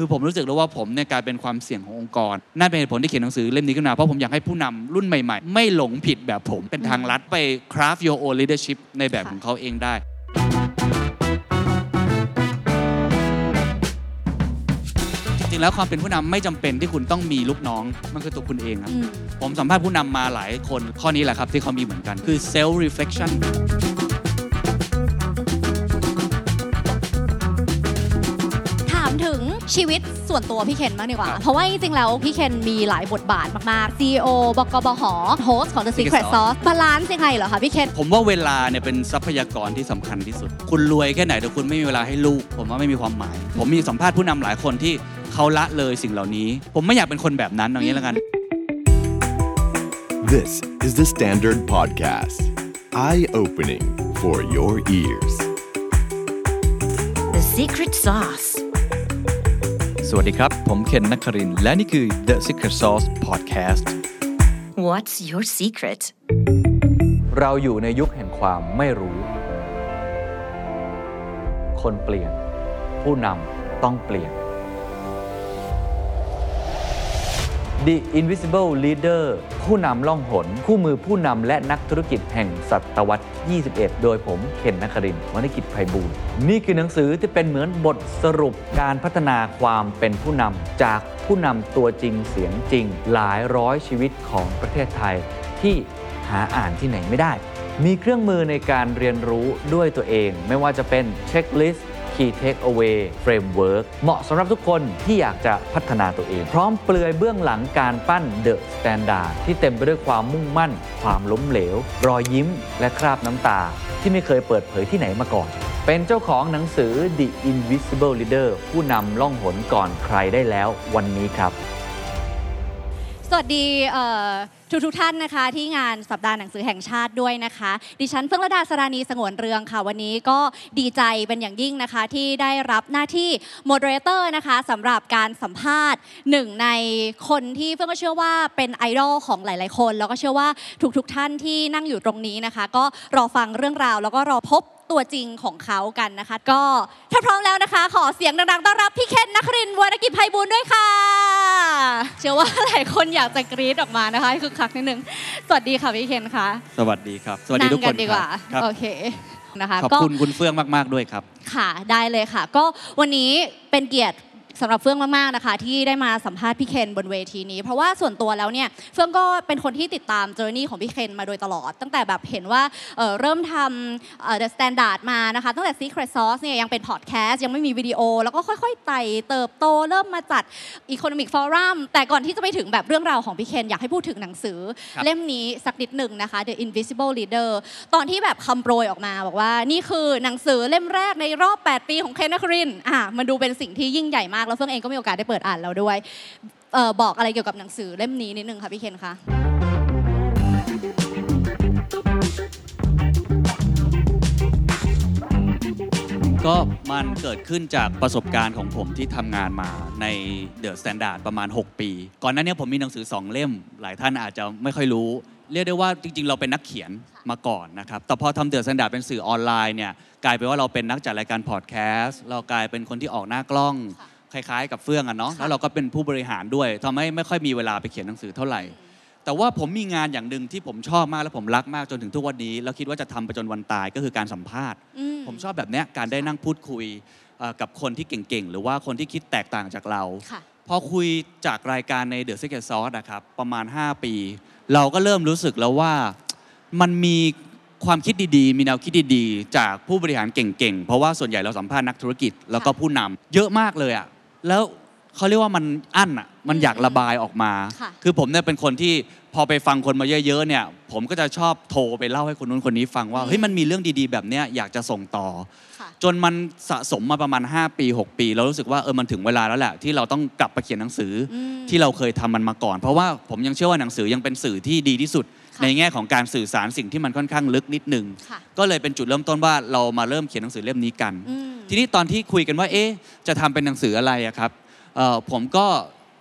คือผมรู้สึกแล้วว่าผมเนี่ยกลายเป็นความเสี่ยงขององค์กรนั่นเป็นเหตุผลที่เขียนหนังสือเล่มนี้ขึ้นมาเพราะผมอยากให้ผู้นำรุ่นใหม่ๆ ไม่หลงผิดแบบผมเป็นทางลัดไป craft your own leadership ในแบบของเขาเองได้จริงๆแล้วความเป็นผู้นำไม่จำเป็นที่คุณต้องมีลูกน้อง มันคือตัวคุณเองครับอืมผมสัมภาษณ์ผู้นำมาหลายคน ข้อนี้แหละครับที่เขามีเหมือนกัน คือ self reflection ถามถึง ชีวิตส่วนตัวพี่เคนบ้างดีกว่าครับเพราะว่าจริงๆแล้วพี่เคนมีหลายบทบาทมากๆ CEO บก.บห. host ของ The Secret Secret Sauce Sauce balance ยังไงเหรอคะพี่เคนผมว่าเวลาเนี่ยเป็นทรัพยากรที่สำคัญที่สุด คุณรวยแค่ไหนแต่คุณไม่มีเวลาให้ลูก ผมว่าไม่มีความหมาย ผมมีสัมภาษณ์ผู้นำหลายคนที่เขาละเลยสิ่งเหล่านี้ ผมไม่อยากเป็นคนแบบนั้นอย่างนี้แล้วกัน This is The Standard Podcast. Eye opening for your ears. The secret sauce. สวัสดีครับ ผมเคนนักครินทร์และนี่คือ The Secret Sauce Podcast What's your secret? เราอยู่ในยุคแห่งความไม่รู้ คนเปลี่ยน ผู้นำต้องเปลี่ยน The Invisible Leader ผู้นำล่องหน คู่มือผู้นำและนักธุรกิจแห่งศตวรรษ 21 โดยผมเคนนักครินทร์วรรณกิจไพบูลนี่คือหนังสือที่เป็นเหมือนบทสรุปการพัฒนาความเป็นผู้นำจากผู้นำตัวจริงเสียงจริง หลายร้อยชีวิตของประเทศไทย ที่หาอ่านที่ไหนไม่ได้ มีเครื่องมือในการเรียนรู้ด้วยตัวเอง ไม่ว่าจะเป็นเช็คลิสต์ Key Takeaway Framework เหมาะสำหรับทุกคนที่อยากจะพัฒนาตัวเอง พร้อมเปลือยเบื้องหลังการปั้น The Standard ที่เต็มไปด้วยความมุ่งมั่น ความล้มเหลว รอยยิ้ม และคราบน้ำตา ที่ไม่เคยเปิดเผยที่ไหนมาก่อน เป็นเจ้าของหนังสือ The Invisible Leader ผู้นำล่องหนก่อนใครได้แล้ววันนี้ครับ สวัสดี ทุกทุกท่านนะคะที่งานสัปดาห์หนังสือแห่งชาติด้วยนะคะ ดิฉันเฟื่องระดาสรานีสงวนเรืองค่ะ วันนี้ก็ดีใจเป็นอย่างยิ่งนะคะ ที่ได้รับหน้าที่โมเดเลเตอร์นะคะสำหรับการสัมภาษณ์หนึ่งในคนที่เฟื่องก็เชื่อว่าเป็นไอดอลของหลาย ๆ คน แล้วก็เชื่อว่าทุกๆท่านที่นั่งอยู่ตรงนี้นะคะ ก็รอฟังเรื่องราว แล้วก็รอพบตัวจริงของเขากันนะคะ ก็ถ้าพร้อมแล้วนะคะ ขอเสียงดังๆต้อนรับพี่เคนนักรินวรกิจไพบูลด้วยค่ะ เชื่อว่าหลายคนอยากจะกรี๊ดออกมานะคะให้คือคักนิดนึง สวัสดีค่ะพี่เคนค่ะ สวัสดีครับ สวัสดีทุกคนงดีกว่าครับโอเคนะคะขอบก็คุณคุณเฟื่องมาก ๆ ด้วยครับ ค่ะได้เลยค่ะ ก็วันนี้เป็นเกียรติ สำหรับเฟื่องมากๆนะคะ ที่ได้มาสัมภาษณ์พี่เคนบนเวทีนี้ เพราะว่าส่วนตัวแล้วเนี่ยเฟื่องก็เป็นคนที่ติดตามเจอร์นี่ของพี่เคนมาโดยตลอด ตั้งแต่แบบเห็นว่าเอ่อเริ่มทำเอ่อ The Standard มานะคะตั้งแต่ Secret Sauce เนี่ยยังเป็นพอดแคสต์ยังไม่มีวิดีโอ แล้วก็ค่อยๆไต่เติบโตเริ่มมาจัด Economic Forum แต่ก่อนที่จะไปถึงแบบเรื่องราวของพี่เคนอยากให้พูดถึงหนังสือครับเล่มนี้สักนิดหนึ่งนะคะ The Invisible Leader ตอนที่แบบคำโปรยออกมาบอกว่านี่คือหนังสือเล่มแรกในรอบ 8 ปีของเคนนครินทร์อะมันดูเป็นสิ่งที่ยิ่งใหญ่มากแล้วเฟื่องเองก็มีโอกาสได้เปิดอ่านแล้วด้วยออบอกอะไรเกี่ยวกับหนังสือเล่มนี้นิดนึงค่ะพี่เคนคะก็มันเกิดขึ้นจากประสบการณ์ของผมที่ทำงานมาใน The Standard ประมาณ 6 ปี ก่อนหน้านี้ผมมีหนังสือ 2 เล่ม หลายท่านอาจจะไม่ค่อยรู้ เรียกได้ว่าจริง ๆ เราเป็นนักเขียนมาก่อนนะครับ แต่พอทำ The Standard เป็นสื่อออนไลน์เนี่ยกลายเป็นว่าเราเป็นนักจัดรายการพอดแคสต์เรากลายเป็นคนที่ออกหน้ากล้อง คล้ายๆ กับเฟื่องอะเนาะแล้วเราก็เป็นผู้บริหารด้วยทำให้ไม่ค่อยมีเวลาไปเขียนหนังสือเท่าไหร่ แต่ว่าผมมีงานอย่างหนึ่งที่ผมชอบมากและผมรักมากจนถึงทุกวันนี้ แล้วคิดว่าจะทำไปจนวันตายก็คือการสัมภาษณ์ อืม ผมชอบแบบเนี้ยการได้นั่งพูดคุยเอ่อกับคนที่เก่งๆ หรือว่าคนที่คิดแตกต่างจากเรา ค่ะ พอคุยจากรายการใน The Secret Sauce นะครับ ประมาณ 5 ปี เราก็เริ่มรู้สึกแล้วว่า มันมีความคิดดีๆ มีแนวคิดดีๆ จากผู้บริหารเก่งๆ เพราะว่าส่วนใหญ่เราสัมภาษณ์นักธุรกิจแล้วก็ผู้นำเยอะมากเลยอะ แล้วเขาเรียกว่ามันอั้นอะมันอยากระบายออกมา ค่ะคือผมเนี่ยเป็นคนที่พอไปฟังคนมาเยอะๆเนี่ย ผมก็จะชอบโทรไปเล่าให้คนนู้นคนนี้ฟังว่าเฮ้ยมันมีเรื่องดีๆแบบเนี้ยอยากจะส่งต่อ ค่ะ จนมันสะสมมาประมาณ 5 ปี 6 ปี เรารู้สึกว่าเออมันถึงเวลาแล้วแหละ ที่เราต้องกลับไปเขียนหนังสืออมที่เราเคยทำมันมาก่อน เพราะว่าผมยังเชื่อว่าหนังสือยังเป็นสื่อที่ดีที่สุดค่ะ ในแง่ของการสื่อสารสิ่งที่มันค่อนข้างลึกนิดนึงค่ะก็เลยเป็นจุดเริ่มต้นว่าเรามาเริ่มเขียนหนังสือเล่มนี้กันอืมทีนี้ตอนที่คุยกันว่าเอ๊ะจะทำเป็นหนังสืออะไรอะครับเอ่อผมก็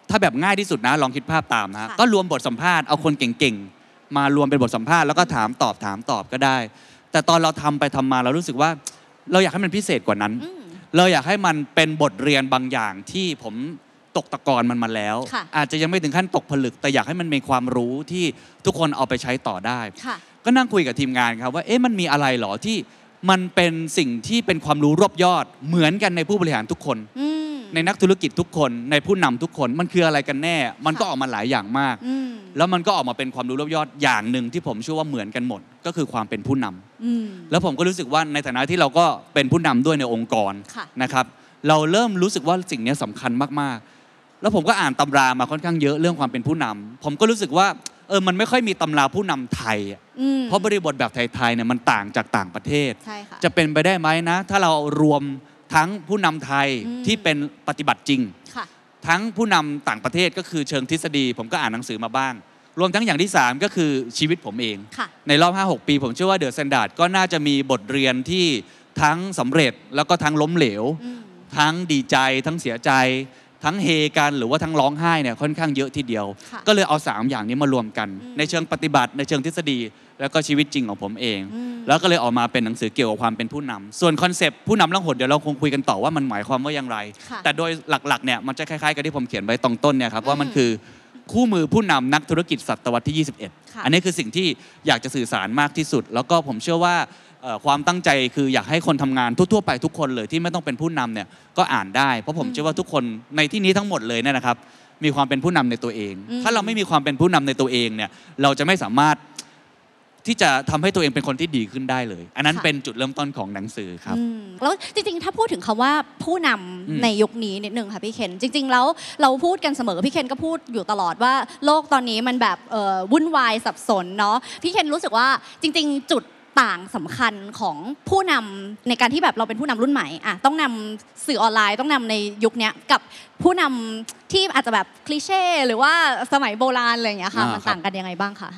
ถ้าแบบง่ายที่สุดนะลองคิดภาพตามนะค่ะก็รวมบทสัมภาษณ์เอาคนเก่งๆ มารวมเป็นบทสัมภาษณ์แล้วก็ถามตอบถามตอบก็ได้ แต่ตอนเราทำไปทำมาเรารู้สึกว่า เราอยากให้มันพิเศษกว่านั้นอืมเราอยากให้มันเป็นบทเรียนบางอย่างที่ผม ตกตะกอนมันมาแล้ว ค่ะอาจจะยังไม่ถึงขั้นตกผลึก แต่อยากให้มันมีความรู้ที่ทุกคนเอาไปใช้ต่อได้ ค่ะ ก็นั่งคุยกับทีมงานครับว่าเอ๊ะมันมีอะไรหรอที่มันเป็นสิ่งที่เป็นความรู้รวบยอด เหมือนกันในผู้บริหารทุกคน อืม ในนักธุรกิจทุกคนในผู้นำทุกคนมันคืออะไรกันแน่ มันก็ค่ะ ออกมาหลายอย่างมาก อืมแล้วมันก็ออกมาเป็นความรู้รวบยอดอย่างหนึ่งที่ผมเชื่อว่าเหมือนกันหมด ก็คือความเป็นผู้นำ อืม แล้วผมก็รู้สึกว่าในฐานะที่เราก็เป็นผู้นำด้วยในองค์กรค่ะ นะครับ เราเริ่มรู้สึกว่าสิ่งนี้สำคัญมากๆ แล้วผมก็อ่านตำรามาค่อนข้างเยอะเรื่องความเป็นผู้นำผมก็รู้สึกว่าเออมันไม่ค่อยมีตำราผู้นำไทยอะอืมเพราะบริบทแบบไทยๆเนี่ยมันต่างจากต่างประเทศใช่ค่ะจะเป็นไปได้ไหมนะ ถ้าเรารวมทั้งผู้นำไทยอืมที่เป็นปฏิบัติจริงค่ะทั้งผู้นำต่างประเทศก็คือเชิงทฤษฎี ผมก็อ่านหนังสือมาบ้าง รวมทั้งอย่างที่ 3 ก็คือชีวิตผมเองค่ะในรอบ 5-6 ปี ผมเชื่อว่าเดอะ s แ a นดาร์ดก็น่าจะมีบทเรียนที่ทั้งสำเร็จแล้วก็ทั้งล้มเหลวอืมทั้งดีใจทั้งเสียใจ ทั้งเฮกันหรือว่าทั้งร้องไห้เนี่ยค่อนข้างเยอะทีเดียว ค่ะก็เลยเอา 3 อย่างนี้มารวมกัน อืมในเชิงปฏิบัติ ในเชิงทฤษฎี แล้วก็ชีวิตจริงของผมเอง อืม แล้วก็เลยออกมาเป็นหนังสือเกี่ยวกับความเป็นผู้นำส่วนคอนเซปต์ผู้นำล่องหนเดี๋ยวเราคงคุยกันต่อว่ามันหมายความว่าอย่างไร ค่ะ แต่โดยหลักๆเนี่ยมันจะคล้ายๆกับที่ผมเขียนไว้ตรงต้นเนี่ยครับว่ามันอืมคือคู่มือผู้นำนักธุรกิจศตวรรษที่ 21 ค่ะ อันนี้คือสิ่งที่อยากจะสื่อสารมากที่สุด แล้วก็ผมเชื่อว่าเอ่อ ความตั้งใจคืออยากให้คนทำงานทั่วๆไปทุกคนเลยที่ไม่ต้องเป็นผู้นำเนี่ยก็อ่านได้ เพราะผมเชื่อว่าทุกคนในที่นี้ทั้งหมดเลยเนี่ยนะครับ มีความเป็นผู้นำในตัวเองอืมถ้าเราไม่มีความเป็นผู้นำในตัวเองเนี่ยเราจะไม่สามารถที่จะทำให้ตัวเองเป็นคนที่ดีขึ้นได้เลย อันนั้นเป็นจุดเริ่มต้นของหนังสือครับอืมแล้วจริงๆ ถ้าพูดถึงคำว่าผู้นำอืมในยุคนี้นิดนึงค่ะพี่เคนจริง ๆ แล้วเราพูดกันเสมอพี่เคนก็พูดอยู่ตลอดว่า โลกตอนนี้มันแบบเอ่อวุ่นวายสับสนเนาะพี่เคนรู้สึกว่าจริง ๆ จุด ต่างสำคัญของผู้นำในการที่แบบเราเป็นผู้นำรุ่นใหม่อะต้องนำสื่อออนไลน์ต้องนำในยุคเนี้ยกับผู้นำที่อาจจะแบบคลิเช่หรือว่าสมัยโบราณอะไรอย่างเงี้ยค่ะอ่ามันครับต่างกันยังไงบ้างคะ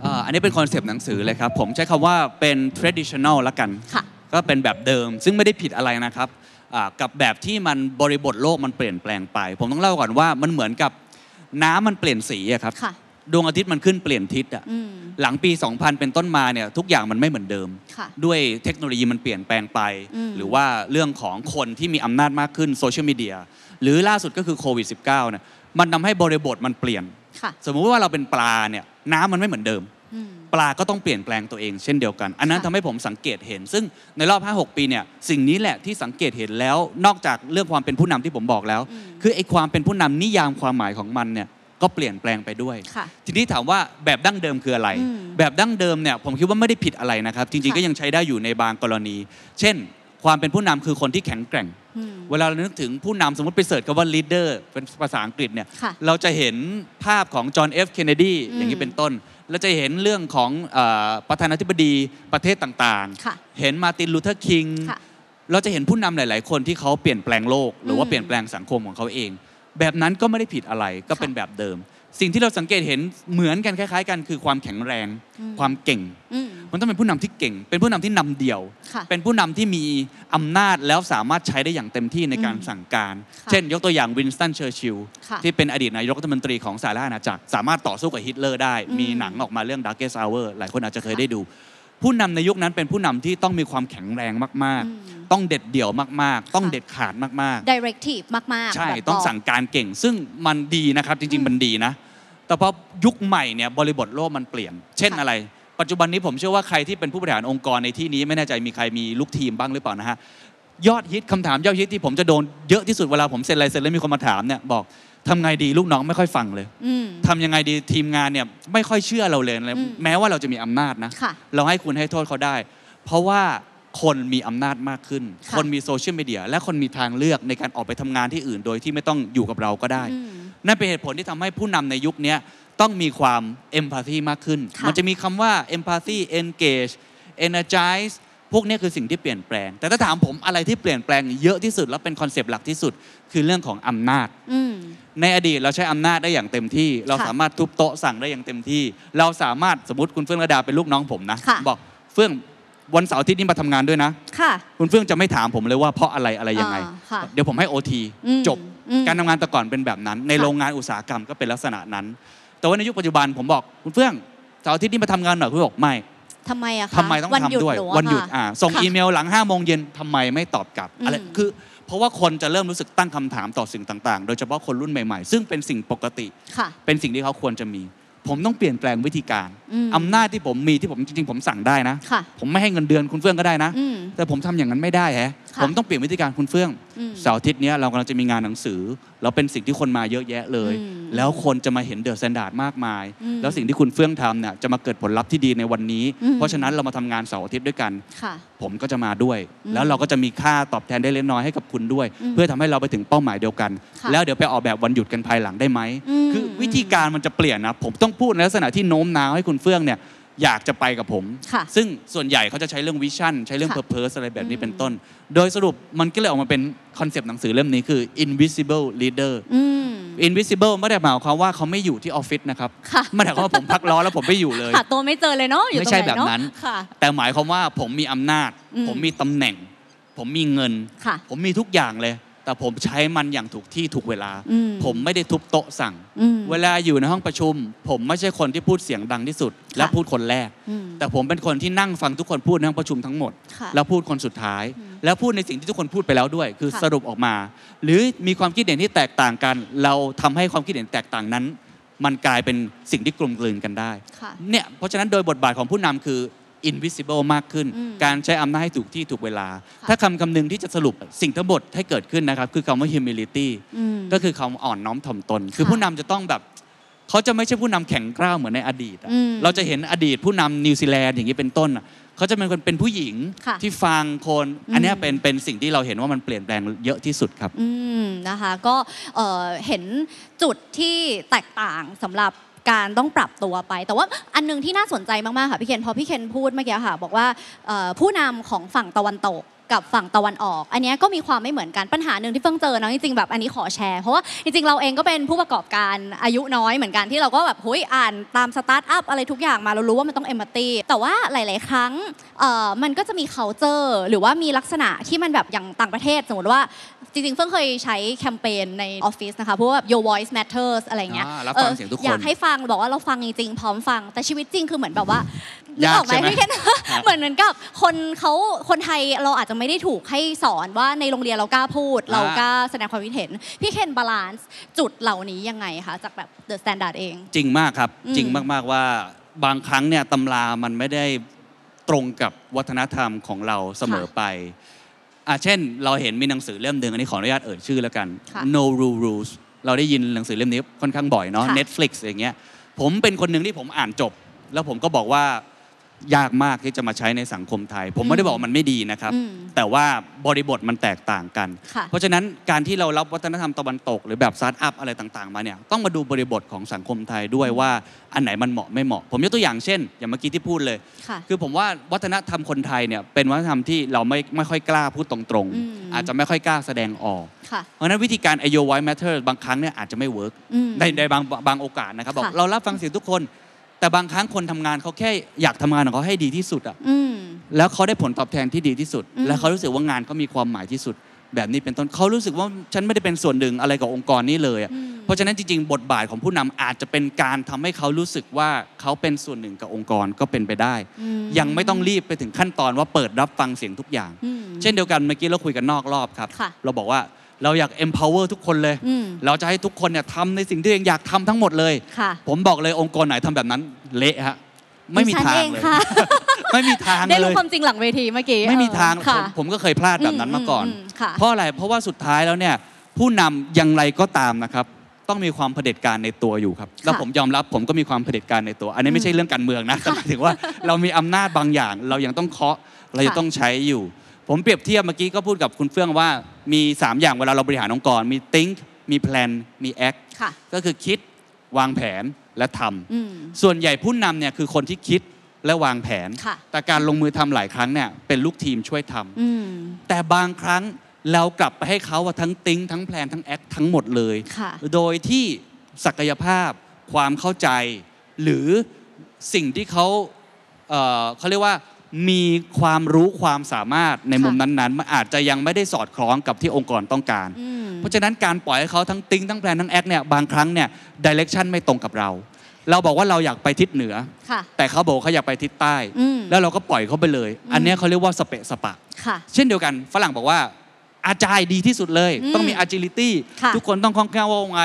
เอ่ออันนี้เป็นคอนเซปต์หนังสือเลยครับ ผมใช้คำว่าเป็น traditional ละกันค่ะก็เป็นแบบเดิม ซึ่งไม่ได้ผิดอะไรนะครับอ่ากับแบบที่มันบริบทโลกมันเปลี่ยนแปลงไป ผมต้องเล่าก่อนว่ามันเหมือนกับ น้ำมันเปลี่ยนสีอะครับค่ะดวงอาทิตย์มันขึ้นเปลี่ยนทิศอะอืมหลังปี 2000 เป็นต้นมาเนี่ยทุกอย่างมันไม่เหมือนเดิมค่ะด้วยเทคโนโลยีมันเปลี่ยนแปลงไปอืมหรือว่าเรื่องของคนที่มีอำนาจมากขึ้นโซเชียลมีเดียหรือล่าสุดก็คือโควิด -19 เนี่ยมันทำให้บริบทมันเปลี่ยนค่ะสมมุติว่าเราเป็นปลาเนี่ยน้ำมันไม่เหมือนเดิมอืมป ลาก็ต้องเปลี่ยนแปลงตัวเองเช่นเดียวกัน อันนั้นค่ะทำให้ผมสังเกตเห็น ซึ่งในรอบ 5-6 ปีเนี่ยสิ่งนี้แหละที่สังเกตเห็นแล้วนอกจากเรื่องความเป็นผู้นำที่ผมบอกแล้วอืมคือไอ้ความเป็นผู้นำนิยามความหมายของมันเนี่ยก็เปลี่ยนแปลงไปด้วยค่ะทีนี้ถามว่าแบบดั้งเดิมคืออะไรอืมแบบดั้งเดิมเนี่ยผมคิดว่าไม่ได้ผิดอะไรนะครับ จริงๆค่ะก็ยังใช้ได้อยู่ในบางกรณี เช่น ความเป็นผู้นำคือคนที่แข็งแกร่งอืมเวลาเรานึกถึงผู้นำสมมติไป search คำว่า leader เป็นภาษาอังกฤษเนี่ยค่ะเราจะเห็นภาพของจอห์นเอฟเคนเนดีอืมอย่างนี้เป็นต้น เราจะเห็นเรื่องของเออประธานาธิบดีประเทศต่างค่ะๆเห็นมาร์ตินลูเทอร์คิงค่ะเราจะเห็นผู้นำหลาย ๆ คนที่เขาเปลี่ยนแปลงโลก หรือว่าอืมเปลี่ยนแปลงสังคมของเขาเอง แบบนั้นก็ไม่ได้ผิดอะไรก็เป็นค่ะแบบเดิม สิ่งที่เราสังเกตเห็นเหมือนกันคล้ายๆ กันคือความแข็งแรงอืมความเก่งอืมมันต้องเป็นผู้นำที่เก่ง เป็นผู้นำที่นำเดี่ยวค่ะเป็นผู้นำที่มีอำนาจแล้วสามารถใช้ได้อย่างเต็มที่ในการอืมสั่งการค่ะเช่น ยกตัวอย่างวินสตันเชอร์ชิลค่ะที่เป็นอดีตนายกรัฐมนตรีของสหราชอาณาจักร สามารถต่อสู้กับฮิตเลอร์ได้อืมมีหนังออกมาเรื่อง Darkest Hour หลายคนอาจจะเคยค่ะได้ดู ผู้นำในยุคนั้นเป็นผู้นำที่ต้องมีความแข็งแรงมากอืมๆต้องเด็ดเดี่ยวมากๆ ต้องค่ะเด็ดขาดมาก directive มากๆๆใช่แบบต้องบกสั่งการเก่ง ซึ่งมันดีนะครับ จริงอืมๆมันดีนะ แต่พอยุคใหม่เนี่ยบริบทโลกมันเปลี่ยน เช่นค่ะอะไร ปัจจุบันนี้ผมเชื่อว่าใครที่เป็นผู้บริหารองค์กรในที่นี้ไม่แน่ใจมีใครมีลูกทีมบ้างหรือเปล่านะฮะยอดฮิตคำถามยอดฮิตที่ผมจะโดนเยอะที่สุดเวลาผมเซ็นอะไรเซ็นแล้วมีคนมาถามเนี่ยบอกทำไงดีลูกน้องไม่ค่อยฟังเลยอืมทำยังไงดีทีมงานเนี่ยไม่ค่อยเชื่อเราเลยเลยอืมแม้ว่าเราจะมีอำนาจนะค่ะเราให้คุณให้โทษเขาได้ เพราะว่า คนมีอำนาจมากขึ้นค่ะคนมีโซเชียลมีเดียและคนมีทางเลือกในการออกไปทำงานที่อื่น โดยที่ไม่ต้องอยู่กับเราก็ได้อืมนั่นเป็นเหตุผลที่ทำให้ผู้นำในยุคเนี้ยต้องมีความเอมพัตตีมากขึ้นค่ะมันจะมีคำว่า empathy engage energize พวกเนี้ยคือสิ่งที่เปลี่ยนแปลง แต่ถ้าถามผมอะไรที่เปลี่ยนแปลงเยอะที่สุด และเป็นคอนเซปต์หลักที่สุด คือเรื่องของอำนาจอืมในอดีตเราใช้อำนาจได้อย่างเต็มที่ เราค่ะสามารถทุบโต๊ะสั่งได้อย่างเต็มที่ เราสามารถสมมติคุณเฟื่องระดาเป็นลูกน้องผมนะค่ะบอกเฟื่อง วันเสาร์อาทิตย์นี้มาทำงานด้วยนะ ค่ะ คุณเฟื่องจะไม่ถามผมเลยว่าเพราะอะไรอะไรยังไง อ่าค่ะเดี๋ยวผมให้โอทีอืมจบ อืมการทำงานแต่ก่อนเป็นแบบนั้น ในค่ะ โรงงานอุตสาหกรรมก็เป็นลักษณะนั้น แต่ว่าในยุคปัจจุบันผมบอกคุณเฟื่องเสาร์อาทิตย์นี่มาทำงานหน่อยคุณบอกไม่ทำไมอะคะทำไมต้องวันหยุดทำด้วยหนูวันหยุดค่ะอ่าส่งค่ะอีเมลหลัง5้าโมงเย็นทำไมไม่ตอบกลับอืมอะไรคือ เพราะว่าคนจะเริ่มรู้สึกตั้งคำถามต่อสิ่งต่างๆ โดยเฉพาะคนรุ่นใหม่ๆ ซึ่งเป็นสิ่งปกติ ค่ะ เป็นสิ่งที่เขาควรจะมี ผมต้องเปลี่ยนแปลงวิธีการอืมอำนาจที่ผมมีที่ผมจริงๆผมสั่งได้นะค่ะผมไม่ให้เงินเดือนคุณเฟื่องก็ได้นะอืมแต่ผมทำอย่างนั้นไม่ได้แฮะค่ะ ผมต้องเปลี่ยนวิธีการคุณเฟื่องอืมเสาร์อาทิตย์เนี้ยเรากำลังจะมีงานหนังสือ แล้วเป็นสิ่งที่คนมาเยอะแยะเลยอืมแล้วคนจะมาเห็นเดอะ s แ a นดาร์ดมากมายอืมแล้วสิ่งที่คุณเฟื่องทำเนี่ยจะมาเกิดผลลัพธ์ที่ดีในวันนี้อืมเพราะฉะนั้นเรามาทำงานเสาร์อาทิตย์ด้วยกันค่ะผมก็จะมาด้วยอืมแล้วเราก็จะมีค่าตอบแทนได้เล็กน้อยให้กับคุณด้วยอืมเพื่อทำให้เราไปถึงเป้าหมายเดียวกันค่ะแล้วเดี๋ยวไปออกแบบวันหยุดกันภายหลังได้ไหมอืมคือวิธีการมันจะเปลี่ยนนะผมต้องพูดในลักษณะที่โน้มน้าวให้คุณเฟื่องเนี่ย อยากจะไปกับผม ค่ะซึ่งส่วนใหญ่เขาจะใช้เรื่อง vision ใช้เรื่อง ค่ะ purpose อะไรแบบนี้อืมเป็นต้น โดยสรุปมันก็เลยออกมาเป็นคอนเซปต์หนังสือเล่มนี้คือ invisible leader อืม invisible ไม่ได้หมายความว่าเขาไม่อยู่ที่ออฟฟิศนะครับค่ะ ไม่ได้หมายความว่าผมพักร้อนแล้วผมไม่อยู่เลย หาตัวไม่เจอเลยเนาะอยู่ตรงไม่ใช่ไหนแบบเนาะนั้น ค่ะ แต่หมายความว่าผมมีอำนาจ อืม ผมมีตำแหน่ง ผมมีเงิน ค่ะ ผมมีทุกอย่างเลย แต่ผมใช้มันอย่างถูกที่ถูกเวลาอืมผมไม่ได้ทุบโต๊ะสั่งอืมเวลาอยู่ในห้องประชุม ผมไม่ใช่คนที่พูดเสียงดังที่สุด และพูดคนแรกอืมแต่ผมเป็นคนที่นั่งฟังทุกคนพูดในห้องประชุมทั้งหมดค่ะแล้วพูดคนสุดท้ายอืมแล้วพูดในสิ่งที่ทุกคนพูดไปแล้วด้วย คือค่ะสรุปออกมา หรือมีความคิดเห็นที่แตกต่างกัน เราทำให้ความคิดเห็นแตกต่างนั้น มันกลายเป็นสิ่งที่กลมกลืนกันได้ค่ะเนี่ยเพราะฉะนั้นโดยบทบาทของผู้นำคือ invisible มากขึ้นอืมการใช้อำนาจให้ถูกที่ถูกเวลาค่ะถ้าคำคำหนึ่งที่จะสรุปสิ่งทั้งหมดให้เกิดขึ้นนะครับ คือคำว่า humility อืมก็คือคำอ่อนน้อมถ่อมตน คือค่ะผู้นำจะต้องแบบเขาจะไม่ใช่ผู้นำแข็งกร้าวเหมือนในอดีตอะอืมเราจะเห็นอดีตผู้นำนิวซีแลนด์อย่างนี้เป็นต้นอะเขาจะเป็นคนเป็นผู้หญิงค่ะที่ฟังคนอืมอันเนี้ยเป็นเป็นสิ่งที่เราเห็นว่ามันเปลี่ยนแปลงเยอะที่สุดครับอืมนะคะ ก็เอ่อเห็นจุดที่แตกต่างสำหรับ การต้องปรับตัวไป แต่ว่าอันหนึงที่น่าสนใจมากๆค่ะพี่เคนพอพี่เคนพูดเมื่อกี้ค่ะ บอกว่าผู้นำของฝั่งตะวันตก กับฝั่งตะวันออก อันเนี้ยก็มีความไม่เหมือนกันปัญหาหนึ่งที่เฟื่องเจอเนาะจริงๆแบบอันนี้ขอแชร์เพราะว่าจริงๆเราเองก็เป็นผู้ประกอบการอายุน้อยเหมือนกันที่เราก็แบบเฮ้ยอ่านตามสตาร์ทอัพอะไรทุกอย่างมาเรารู้ว่ามันต้อง empathy แต่ว่าหลาย ๆ ครั้งเอ่อมันก็จะมี culture หรือว่ามีลักษณะที่มันแบบอย่างต่างประเทศสมมติว่าจริงๆเฟื่องเคยใช้แคมเปญในออฟฟิศนะคะเพราะว่า your voice matters อะไรเงี้ยอ่ารับฟังเสียงทุกคนอยากให้ฟังบอกว่าเราฟังจริงๆพร้อมฟังแต่ชีวิตจริงคือเหมือนแบบว่านึกยากออกไหมใช่ไหมพี่เคนเหมือนเหมือนกับคนเขาคนไทยเราอาจจะไม่ได้ถูกให้สอนว่าในโรงเรียนเรากล้าพูด เรากล้าแสดงความคิดเห็น พี่เคนบาลานซ์จุดเหล่านี้ยังไงคะจากแบบ The Standard เอง จริงมากครับอืมจริงมากๆว่าบางครั้งเนี่ยตำรามันไม่ได้ตรงกับวัฒนธรรมของเราเสมอไปอะเช่น เราเห็นมีหนังสือเล่มหนึ่งอันนี้ขออนุญาตเอ่ยชื่อแล้วกันค่ะ No Rule Rules เราได้ยินหนังสือเล่มนี้ค่อนข้างบ่อยเนาะค่ะ Netflix อย่างเงี้ยผมเป็นคนหนึ่งที่ผมอ่านจบ แล้วผมก็บอกว่า ยากมากที่จะมาใช้ในสังคมไทย ผมไม่ได้บอกว่ามันไม่ดีนะครับอืมแต่ว่าบริบทมันแตกต่างกันค่ะเพราะฉะนั้นการที่เรารับวัฒนธรรมตะวันตก หรือแบบสตาร์ทอัพอะไรต่างๆ มาเนี่ยต้องมาดูบริบทของสังคมไทยด้วยว่าอันไหนมันเหมาะไม่เหมาะ ผมยกตัวอย่างเช่น อย่างเมื่อกี้ที่พูดเลยค่ะคือผมว่าวัฒนธรรมคนไทยเนี่ยเป็นวัฒนธรรมที่เราไม่ไม่ค่อยกล้าพูดตรงอืมๆอาจจะไม่ค่อยกล้าแสดงออกค่ะเพราะฉะนั้นวิธีการ Your Voice Matter บางครั้งเนี่ยอาจจะไม่ work อืมในในบางบางโอกาสนะครับบอกค่ะเรารับฟังเสียงทุกคน แต่บางครั้งคนทำงานเขาแค่อยากทำงานของเขาให้ดีที่สุดอะอืมแล้วเขาได้ผลตอบแทนที่ดีที่สุดอืมและเขารู้สึกว่างานเขามีความหมายที่สุด แบบนี้เป็นต้นเขารู้สึกว่าฉันไม่ได้เป็นส่วนหนึ่งอะไรกับองค์กรนี้เลยอะอืมเพราะฉะนั้นจริงๆ บทบาทของผู้นำอาจจะเป็นการทำให้เขารู้สึกว่าเขาเป็นส่วนหนึ่งกับองค์กรก็เป็นไปได้อืมยังไม่ต้องรีบไปถึงขั้นตอนว่าเปิดรับฟังเสียงทุกอย่างอืมเช่นเดียวกันเมื่อกี้เราคุยกันนอกรอบครับค่ะเราบอกว่า เราอยาก empower ทุกคนเลยอืมเราจะให้ทุกคนเนี่ยทำในสิ่งที่ตัวเองอยากทำทั้งหมดเลยค่ะผมบอกเลยองค์กรไหนทำแบบนั้น เละฮะไม่มีดิฉันทางเองเลยค่ะไม่มีทางได้เลรู้ยความจริงหลังเวทีเมื่อกี้ไม่มีเออทางค่ะผมผมก็เคยพลาดแบบนั้นมาก่อนมค่ะเพราะอะไรเพราะว่าสุดท้ายแล้วเนี่ยผู้นำอย่างไรก็ตามนะครับ ต้องมีความเผด็จการในตัวอยู่ครับ แล้วผมยอมรับผมก็มีความเผด็จการในตัว อันนี้ไม่ใช่เรื่องการเมืองนะแต่หมายถึงว่าเรามีอำนาจบางอย่าง เรายังต้องเคาะเรายังต้องใช้อยู่ ผมเปรียบเทียบเมื่อกี้ก็พูดกับคุณเฟื่องว่ามี 3 อย่างเวลาเราบริหารองค์กร มี think มี plan มี act ค่ะก็คือคิดวางแผนและทำอืมส่วนใหญ่ผู้นำเนี่ยคือคนที่คิดและวางแผนค่ะแต่การลงมือทำหลายครั้งเนี่ยเป็นลูกทีมช่วยทำอืมแต่บางครั้งเรากลับไปให้เขาว่าทั้งติ้งทั้งแพลนทั้งแอคทั้งหมดเลยค่ะโดยที่ศักยภาพความเข้าใจ หรือสิ่งที่เขาเอ่อเขาเรียกว่า มีความรู้ความสามารถในมุมนั้นๆมันอาจจะยังไม่ได้สอดคล้องกับที่องค์กรต้องการอืมเพราะฉะนั้นการปล่อยให้เขาทั้ง think ทั้ง plan ทั้ง act เนี่ยบางครั้งเนี่ย direction ไม่ตรงกับเรา เราบอกว่าเราอยากไปทิศเหนือค่ะแต่เขาบอกว่าเขาอยากไปทิศใต้อืมแล้วเราก็ปล่อยเขาไปเลย อันเนี้ยเขาเรียกว่าสเปะสปะค่ะเช่นเดียวกันฝรั่งบอกว่า agile ดีที่สุดเลยอืมต้องมี agility ค่ะทุกคนต้องคล่องแคล่วว่องไว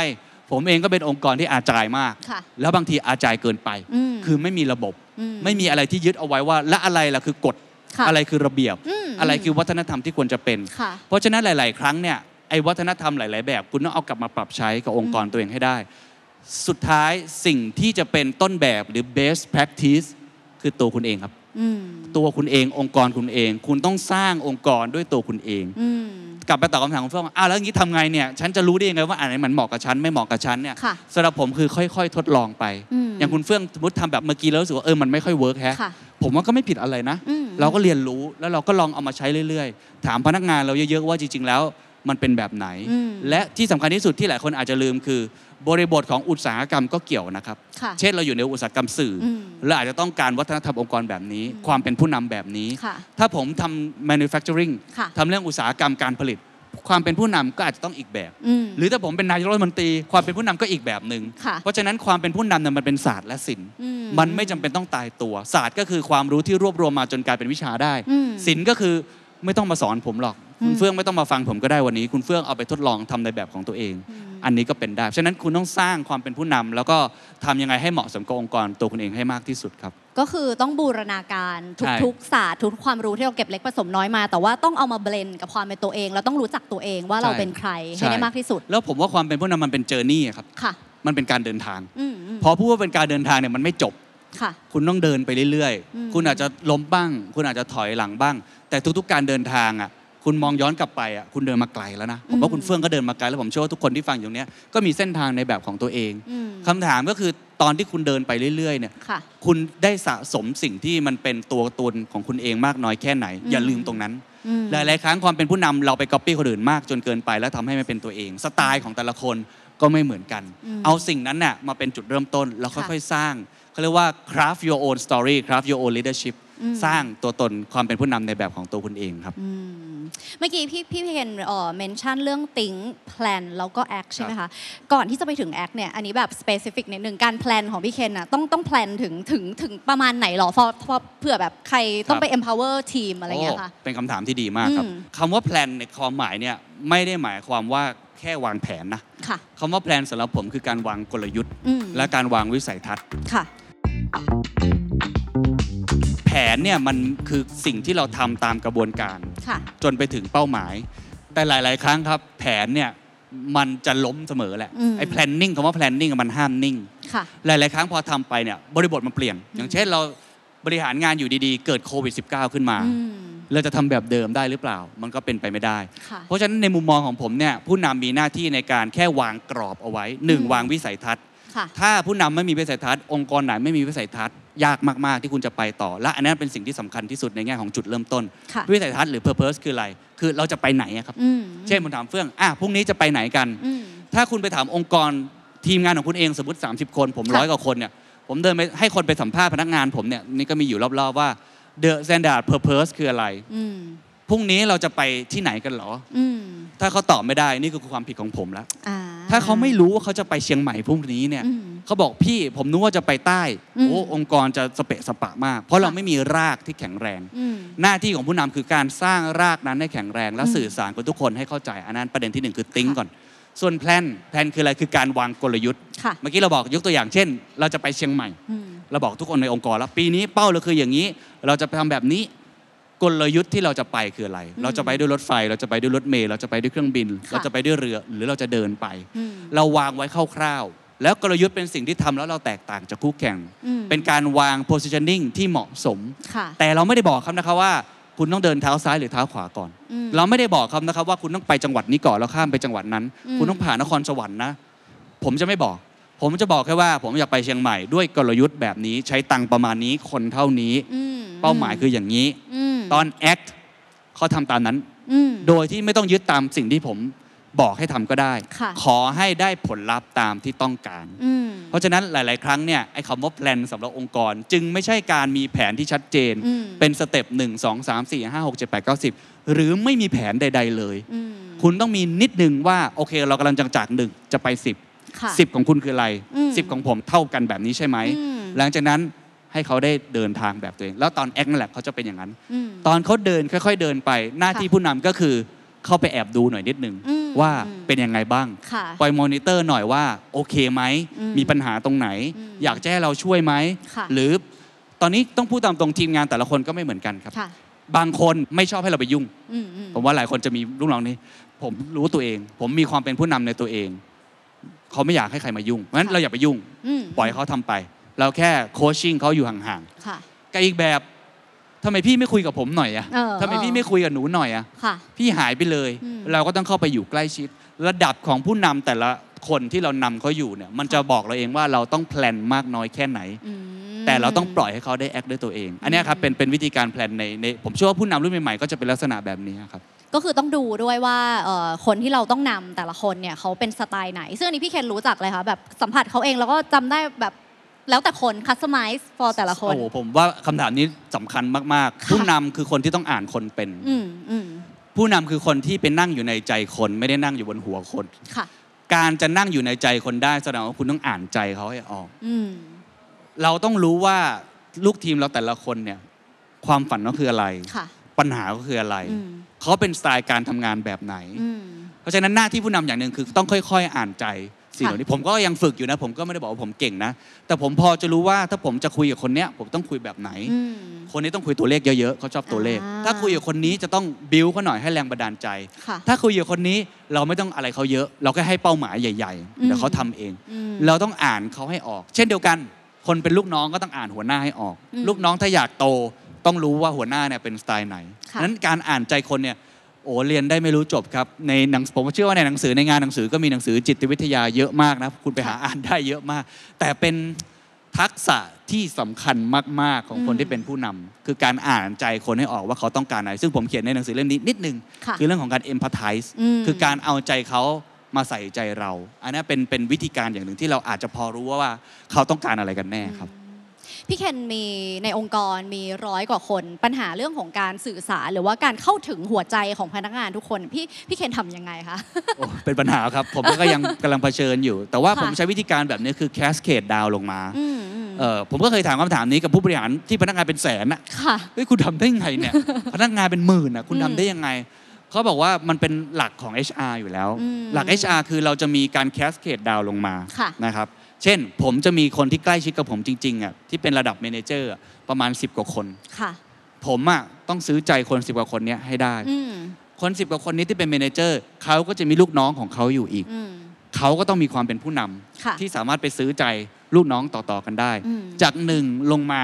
ผมเองก็เป็นองค์กรที่อาจายมากค่ะแล้วบางทีอาจายเกินไปอืมคือไม่มีระบบอืม ไม่มีอะไรที่ยึดเอาไว้ว่า และอะไรล่ะคือกฎค่ะอะไรคือระเบียบอืมอะไรคือวัฒนธรรมที่ควรจะเป็นค่ะเพราะฉะนั้นหลาย ๆ ครั้งเนี่ยไอ้วัฒนธรรมหลาย ๆ แบบ คุณต้องเอากลับมาปรับใช้กับองค์กรตัวเองให้ได้ สุดท้ายสิ่งที่จะเป็นต้นแบบหรือ best practice คือตัวคุณเองครับอืม ตัวคุณเององค์กรคุณเอง คุณต้องสร้างองค์กรด้วยตัวคุณเองอืมกลับไปตอบคำถามของเฟื่องว่าอ้าวแล้วอย่างนี้ทำไงเนี่ยฉันจะรู้ได้ยังไงว่าอันไหนมันเหมาะกับฉันไม่เหมาะกับฉันเนี่ยค่ะสำหรับผมคือค่อย ๆ ทดลองไปอืมอย่างคุณเฟื่องสมมติทำแบบเมื่อกี้แล้วรู้สึกว่าเออมันไม่ค่อยเวิร์กแฮะค่ะผมว่าก็ไม่ผิดอะไรนะอืมเราก็เรียนรู้แล้วเราก็ลองเอามาใช้เรื่อยๆ ถามพนักงานเราเยอะๆว่าจริง ๆ แล้วมันเป็นแบบไหนอืมและที่สำคัญที่สุดที่หลายคนอาจจะลืมคือ บริบทของอุตสาหกรรมก็เกี่ยวนะครับค่ะเช่นเราอยู่ในอุตสาหกรรมสื่ออมเราอาจจะต้องการวัฒนธรรมองค์กรแบบนี้ ความเป็นผู้นำแบบนี้ค่ะถ้าผมทำ manufacturing ค่ะทำเรื่องอุตสาหกรรมการผลิต ความเป็นผู้นำก็อาจจะต้องอีกแบบอืมหรือถ้าผมเป็นนายกรัฐมนตรี ความเป็นผู้นำก็อีกแบบหนึ่งค่ะเพราะฉะนั้นความเป็นผู้นำเนี่ยมันเป็นศาสตร์และศิลป์อืมันไม่จำเป็นต้องตายตัวศาสตร์ก็คือความรู้ที่รวบรวมมาจนกลายเป็นวิชาได้อืมศิลป์ก็คือไม่ต้องมาสอนผมหรอกอืมคุณเฟื่องไม่ต้องมาฟังผมก็ได้วันนี้ คุณเฟื่องเอาไปทดลองทำในแบบของตัวเอง อันนี้ก็เป็นได้ ฉะนั้นคุณต้องสร้างความเป็นผู้นำแล้วก็ทำยังไงให้เหมาะสมกับองค์กรตัวคุณเองให้มากที่สุดครับ ก็คือต้องบูรณาการใช่ทุกๆศาสตร์ทุกความรู้ที่เราเก็บเล็กผสมน้อยมา แต่ว่าต้องเอามาเบลนกับความเป็นตัวเองเราต้องรู้จักตัวเองว่าเราเป็นใครให้ได้มากที่สุด แล้วผมว่าความเป็นผู้นำมันเป็นเจอร์นี่ครับค่ะมันเป็นการเดินทางอืมอืมพอพูดว่าเป็นการเดินทางเนี่ยมันไม่จบค่ะคุณต้องเดินไปเรื่อยอืมๆคุณอาจจะล้มบ้าง คุณอาจจะถอยหลังบ้าง แต่ทุกๆ การเดินทางอะ คุณมองย้อนกลับไปอะคุณเดินมาไกลแล้วนะผมว่าคุณเฟื่องก็เดินมาไกลแล้วผมเชื่อว่าทุกคนที่ฟังอยู่เนี้ยก็มีเส้นทางในแบบของตัวเองอืมคำถามก็คือตอนที่คุณเดินไปเรื่อยๆเนี่ยค่ะคุณได้สะสมสิ่งที่มันเป็นตัวตนของคุณเองมากน้อยแค่ไหน อย่าลืมตรงนั้นอืมหลายๆครั้งความเป็นผู้นำเราไปก๊อปปี้คนอื่นมากจนเกินไป แล้วทำให้ไม่เป็นตัวเอง สไตล์ของแต่ละคนก็ไม่เหมือนกันอืมเอาสิ่งนั้นน่ะมาเป็นจุดเริ่มต้นแล้วค่ะค่อยๆสร้างเขาเรียกว่า craft your own story craft your own leadership อืม สร้างตัวตนความเป็นผู้นำในแบบของตัวคุณเองครับอืมเมื่อกี้พี่พี่เห็นเอ่อเมนชั่นเรื่อง think plan แล้วก็ act ใช่ไหมคะก่อนที่จะไปถึง act เนี่ยอันนี้แบบ specific นิดนึงการ plan ของพี่เคนอะต้องต้อง plan ถึงถึงถึงประมาณไหนหรอเพราะเพราะเผื่อแบบใครต้องไป empower ทีมอะไรเงี้ยค่ะโเป็นคำถามที่ดีมากครับอืมคำว่าแพลนในความหมายเนี่ยไม่ได้หมายความว่าแค่วางแผนนะค่ะคำว่าแพลนสำหรับผมคือการวางกลยุทธ์อืมและการวางวิสัยทัศน์ค่ะแผนเนี่ยมันคือสิ่งที่เราทำตามกระบวนการค่ะจนไปถึงเป้าหมาย แต่หลาย ๆ ครั้งครับ แผนเนี่ยมันจะล้มเสมอแหละอืมไอ้ planning คำว่า planning อะมันห้ามนิ่งค่ะหลาย ๆ ครั้งพอทำไปเนี่ยบริบทมันเปลี่ยน อย่างเช่นเราบริหารงานอยู่ดีๆ เกิดโควิด -19 ขึ้นมาอืมเราจะทำแบบเดิมได้หรือเปล่า มันก็เป็นไปไม่ได้ค่ะเพราะฉะนั้นในมุมมองของผมเนี่ยผู้นำมีหน้าที่ในการแค่วางกรอบเอาไว้หนึ่งอืมวางวิสัยทัศน์ค่ะถ้าผู้นำไม่มีวิสัยทัศน์ องค์กรไหนไม่มีวิสัยทัศน์ ยากมาก ๆ ที่คุณจะไปต่อ และอันนั้นเป็นสิ่งที่สำคัญที่สุดในแง่ของจุดเริ่มต้นค่ะวิสัยทัศน์หรือ purpose คืออะไร คือเราจะไปไหนอะครับอืมเช่นผมถามเฟื่องอะพรุ่งนี้จะไปไหนกันอืมถ้าคุณไปถามองค์กรทีมงานของคุณเองสมมติ 30 คน ผมค่ะร้อยกว่าคนเนี่ยผมเดินไปให้คนไปสัมภาษณ์พนักงานผมเนี่ยนี่ก็มีอยู่รอบๆว่า the standard purpose คืออะไรอืม พรุ่งนี้เราจะไปที่ไหนกันเหรอ อืม ถ้าเขาตอบไม่ได้นี่คือความผิดของผมแล้ว อ่า ถ้าเขาไม่รู้ว่าเขาจะไปเชียงใหม่พรุ่งนี้เนี่ยอืมเขาบอกพี่ผมนึกว่าจะไปใต้อืม โอ้องค์กรจะสเปะสปะมาก เพราะเราค่ะไม่มีรากที่แข็งแรง อืม หน้าที่ของผู้นำคือการสร้างรากนั้นให้แข็งแรง และอืมสื่อสารกับทุกคนให้เข้าใจ อันนั้นประเด็นที่หนึ่งคือติ้งค่ะก่อน ส่วนแพลนแพลนคืออะไรคือการวางกลยุทธ์ ค่ะ เมื่อกี้เราบอกยกตัวอย่างเช่น เราจะไปเชียงใหม่ อืม เราบอกทุกคนในองค์กรแล้วปีนี้เป้าเราคืออย่างนี้ เราจะไปทำแบบนี้ กลยุทธ์ที่เราจะไปคืออะไร เราจะไปด้วยรถไฟ เราจะไปด้วยรถเมล์เราจะไปด้วยเครื่องบินค่ะเราจะไปด้วยเรือหรือเราจะเดินไปอืมเราวางไว้คร่าวๆ แล้วกลยุทธ์เป็นสิ่งที่ทำแล้วเราแตกต่างจากคู่แข่งอืมเป็นการวาง positioning ที่เหมาะสมค่ะแต่เราไม่ได้บอกครับนะครับว่าคุณต้องเดินเท้าซ้ายหรือเท้าขวาก่อนอืมเราไม่ได้บอกครับนะครับว่าคุณต้องไปจังหวัดนี้ก่อนแล้วข้ามไปจังหวัดนั้นอืมคุณต้องผ่านนครสวรรค์นะ ผมจะไม่บอก ผมจะบอกแค่ว่า ผมอยากไปเชียงใหม่ด้วยกลยุทธ์แบบนี้ใช้ตังค์ประมาณนี้คนเท่านี้อืมเป้าหมายคืออย่างนี้ม ตอน act เขาทำตามนั้นอืมโดยที่ไม่ต้องยึดตามสิ่งที่ผมบอกให้ทำก็ได้ค่ะขอให้ได้ผลลัพธ์ตามที่ต้องการอืมเพราะฉะนั้นหลาย ๆ ครั้งเนี่ยไอ้คำว่า plan สำหรับองค์กร จึงไม่ใช่การมีแผนที่ชัดเจนอืมเป็น step 1 2 3 4 5 6 7 8 9 10 หรือไม่มีแผนใด ๆ เลยอืมคุณต้องมีนิดนึงว่าโอเคเรากำลังจะจากหนึ่งจะไปค่ะสิบของคุณคืออะไรอืมสิบของผมเท่ากันแบบนี้ใช่ไหมอืมหลังจากนั้น ให้เขาได้เดินทางแบบตัวเอง แล้วตอนแอคนั่นแหละเขาจะเป็นอย่างนั้นอืมตอนเขาเดินค่อย ๆ เดินไป หน้าที่ค่ะผู้นำก็คือเข้าไปแอบดูหน่อยนิดนึงอืมว่าอืมเป็นยังไงบ้างค่ะปล่อยมอนิเตอร์หน่อยว่าโอเคไหมอืมมีปัญหาตรงไหนอืมอยากจะให้เราช่วยไหมค่ะหรือตอนนี้ต้องพูดตามตรงทีมงานแต่ละคนก็ไม่เหมือนกันครับค่ะบางคนไม่ชอบให้เราไปยุ่งอืมอืมผมว่าหลายคนจะมีลูกน้องนี้ ผมรู้ตัวเอง ผมมีความเป็นผู้นำในตัวเอง เขาไม่อยากให้ใครมายุ่งเพราะฉะนั้นเราอย่าไปยุ่งอืมปล่อยให้เขาทำไป เราแค่โคชชิ่งเขาอยู่ห่างค่ะ ๆกับอีกแบบทำไมพี่ไม่คุยกับผมหน่อยอะเออทำไมพี่ไม่คุยกับหนูหน่อยอะค่ะ พี่หายไปเลย อืม เราก็ต้องเข้าไปอยู่ใกล้ชิด ระดับของผู้นำแต่ละคนที่เรานำเขาอยู่เนี่ยมันจะบอกเราเองว่าเราต้องแพลนมากน้อยแค่ไหน อืม แต่เราต้องปล่อยให้เขาได้แอคด้วยตัวเอง อันเนี้ยครับเป็นเป็นวิธีการแพลนในในผมเชื่อว่าผู้นำรุ่นใหม่ๆก็จะเป็นลักษณะแบบนี้ครับ ก็คือต้องดูด้วยว่าเอ่อคนที่เราต้องนำแต่ละคนเนี่ยเขาเป็นสไตล์ไหน ซึ่งอันนี้พี่เคนรู้จักเลยค่ะแบบสัมผัสเขาเองแล้วก็จำได้แบบ แล้วแต่คน customize for แต่ละคน โอ้โหผมว่าคำถามนี้สำคัญมาก ๆ ค่ะ ผู้นำคือคนที่ต้องอ่านคนเป็น อืมอืมผู้นำคือคนที่เป็นนั่งอยู่ในใจคนไม่ได้นั่งอยู่บนหัวคน ค่ะ การจะนั่งอยู่ในใจคนได้แสดงว่าคุณต้องอ่านใจเขาให้ออก อืมเราต้องรู้ว่าลูกทีมเราแต่ละคนเนี่ยความฝันก็คืออะไร ค่ะ ปัญหาก็คืออะไร อืม เขาเป็นสไตล์การทำงานแบบไหน อืมเพราะฉะนั้นหน้าที่ผู้นำอย่างหนึ่งคือต้องค่อย ๆ อ่านใจ สิ่งเหล่านี้ผมก็ยังฝึกอยู่นะ ผมก็ไม่ได้บอกว่าผมเก่งนะ แต่ผมพอจะรู้ว่าถ้าผมจะคุยกับคนเนี้ยผมต้องคุยแบบไหนอืมคนนี้ต้องคุยตัวเลขเยอะๆเขาชอบตัวเลขอ่าถ้าคุยกับคนนี้จะต้องบิวเขาหน่อยให้แรงบันดาลใจค่ะถ้าคุยกับคนนี้เราไม่ต้องอะไรเขาเยอะ เราแค่ให้เป้าหมายใหญ่อืมๆเดี๋ยวเขาทำเองอืมเราต้องอ่านเขาให้ออก เช่นเดียวกัน คนเป็นลูกน้องก็ต้องอ่านหัวหน้าให้ออกอืมลูกน้องถ้าอยากโตต้องรู้ว่าหัวหน้าเนี่ยเป็นสไตล์ไหนค่ะนั้นการอ่านใจคนเนี่ย โอ้เรียนได้ไม่รู้จบครับในหนังผมเชื่อว่าในหนังสือในงานหนังสือก็มีหนังสือจิตวิทยาเยอะมากนะคุณไปหาอ่านได้เยอะมาก แต่เป็นทักษะที่สำคัญมาก ๆ ของคนอืมที่เป็นผู้นำคือการอ่านใจคนให้ออกว่าเขาต้องการอะไร ซึ่งผมเขียนในหนังสือเล่มนี้นิดนึงค่ะคือเรื่องของการ empathize อืมคือการเอาใจเขามาใส่ใจเรา อันนี้เป็นเป็นวิธีการอย่างหนึ่งที่เราอาจจะพอรู้ว่าว่าเขาต้องการอะไรกันแน่ครับ พี่เคนมีในองค์กรมีร้อยกว่าคน ปัญหาเรื่องของการสื่อสารหรือว่าการเข้าถึงหัวใจของพนักงานทุกคน พี่พี่เคนทำยังไงคะโอ้เป็นปัญหาครับ ผมก็ยังกำลังเผชิญอยู่ แต่ว่าค่ะผมใช้วิธีการแบบนี้คือ cascade down ลงมาอืมอืมเออผมก็เคยถามคำถามนี้กับผู้บริหารที่พนักงานเป็นแสนอะค่ะเฮ้ยคุณทำได้ยังไงเนี่ยพนักงานเป็นหมื่นอะคุณอืมทำได้ยังไงเขาบอกว่ามันเป็นหลักของ HR อยู่แล้วอืมหลัก HR คือเราจะมีการ cascade down ลงมาค่ะนะครับ เช่น ผมจะมีคนที่ใกล้ชิดกับผมจริงๆอะที่เป็นระดับเมเนเจอร์ประมาณ 10 กว่าคน ค่ะ ผมอะต้องซื้อใจคน 10 กว่าคนเนี้ยให้ได้ อืมคน10กว่าคนนี้ที่เป็นเมเนเจอร์เขาก็จะมีลูกน้องของเขาอยู่อีก อืม เขาก็ต้องมีความเป็นผู้นำค่ะที่สามารถไปซื้อใจลูกน้องต่อๆกันได้ อืม จากหนึ่งลงมา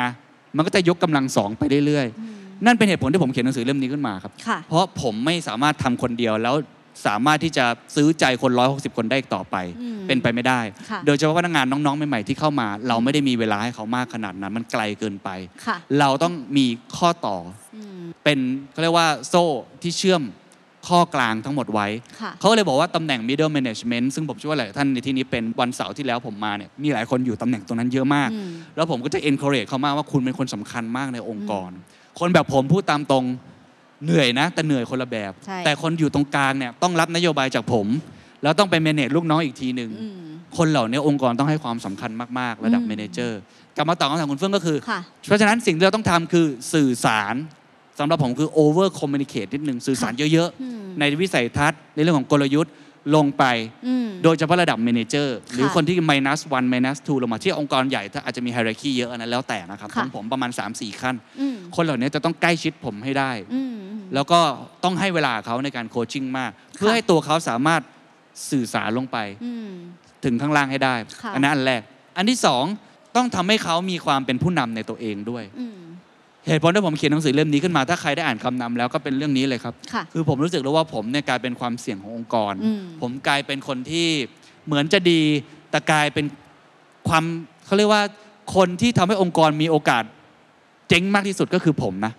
มันก็จะยกกำลังสองไปเรื่อยอืมๆนั่นเป็นเหตุผลที่ผมเขียนหนังสือเล่มนี้ขึ้นมาครับ ค่ะ เพราะผมไม่สามารถทำคนเดียวแล้ว สามารถที่จะซื้อใจคน 160 คนได้อีกต่อไป อืมเป็นไปไม่ได้ ค่ะ โดยเฉพาะพนักงานน้องๆใหม่ๆที่เข้ามา เราไม่ได้มีเวลาให้เขามากขนาดนั้น มันไกลเกินไป ค่ะ เราต้องมีข้อต่ออืม เป็นเขาเรียกว่าโซ่ที่เชื่อมข้อกลางทั้งหมดไว้ ค่ะ เขาก็เลยบอกว่าตำแหน่ง middle management ซึ่งผมเชื่อว่าหลายท่านในที่นี้เป็นวันเสาร์ที่แล้วผมมาเนี่ยมีหลายคนอยู่ตำแหน่งตรงนั้นเยอะมาก อืม แล้วผมก็จะ encourage เขามากว่าคุณเป็นคนสำคัญมากในองค์กร คนแบบผมพูดตามตรง เหนื่อยนะ แต่เหนื่อยคนละแบบ ใช่ แต่คนอยู่ตรงกลางเนี่ยต้องรับนโยบายจากผม แล้วต้องไป manage ลูกน้องอีกทีหนึ่งอืม คนเหล่านี้องค์กรต้องให้ความสำคัญมาก ๆ ระดับอืม manager กลับมาตอบคำถามคุณเฟื่องก็คือ ค่ะ เพราะฉะนั้นสิ่งที่เราต้องทำคือสื่อสารสำหรับผมคือ over communicate นิดหนึ่งสื่อสารเยอะ อืม ๆ ในวิสัยทัศน์ในเรื่องของกลยุทธ์ ลงไปอืมโดยเฉพาะระดับ manager หรือค่ะคนที่ minus one minus two ลงมาที่องค์กรใหญ่ถ้าอาจจะมี hierarchy เยอะอันนั้นแล้วแต่นะครับขค่ะองผมประมาณ 3-4 ขั้นอืมคนเหล่านี้จะต้องใกล้ชิดผมให้ได้อืมแล้วก็ต้องให้เวลาเขาในการโคชชิ่งมาก เพื่อให้ตัวเขาสามารถสื่อสารลงไปอืมถึงข้างล่างให้ได้ค่ะอันนั้นอันแรก อันที่สองต้องทำให้เขามีความเป็นผู้นำในตัวเองด้วยอืม เหตุผลที่ผมเขียนหนังสือเล่มนี้ขึ้นมาถ้าใครได้อ่านคำนำแล้วก็เป็นเรื่องนี้เลยครับค่ะคือผมรู้สึกแล้วว่าผมเนี่ยกลายเป็นความเสี่ยงขององค์กรอืมผมกลายเป็นคนที่เหมือนจะดีแต่กลายเป็นความเขาเรียกว่าคนที่ทำให้องค์กรมีโอกาสเจ๊งมากที่สุดก็คือผมนะ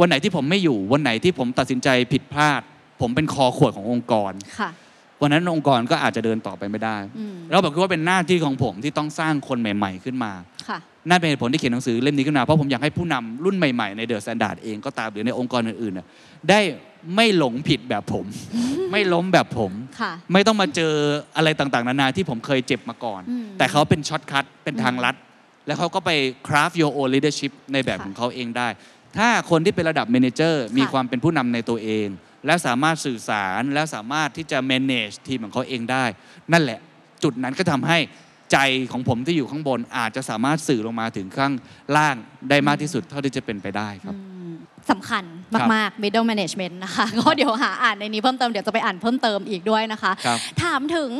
วันไหนที่ผมไม่อยู่วันไหนที่ผมตัดสินใจผิดพลาด ผมเป็นคอขวดขององค์กรค่ะ วันนั้นองค์กรก็อาจจะเดินต่อไปไม่ได้อืมแล้วผมคิดว่าเป็นหน้าที่ของผมที่ต้องสร้างคนใหม่ๆขึ้นมาค่ะนั่นเป็นเหตุผลที่เขียนหนังสือเล่มนี้ขึ้นมา เพราะผมอยากให้ผู้นำรุ่นใหม่ๆในเดอะ s แ a นดาร์ดเองก็ตามหรือในองค์กรอื่นๆน่ะได้ไม่หลงผิดแบบผม ไม่ล้มแบบผมค่ะไม่ต้องมาเจออะไรต่างๆ นานาที่ผมเคยเจ็บมาก่อนอืมแต่เขาเป็น shortcut เป็นทางลัด แล้วเขาก็ไป craft your own leadership ในแบบค่ะของเขาเองได้ ถ้าคนที่เป็นระดับ manager มีค่ะความเป็นผู้นำในตัวเอง และสามารถสื่อสารและสามารถที่จะ manage ทีมของเขาเองได้ นั่นแหละจุดนั้นก็ทำให้ใจของผมที่อยู่ข้างบนอาจจะสามารถสื่อลงมาถึงข้างล่างได้มากที่สุดเท่าที่จะเป็นไปได้ครับ สำคัญมากๆ middle management นะคะก็เดี๋ยวหาอ่านในนี้เพิ่มเติมเดี๋ยวจะไปอ่านเพิ่มเติมอีกด้วยนะคะครับถามถึง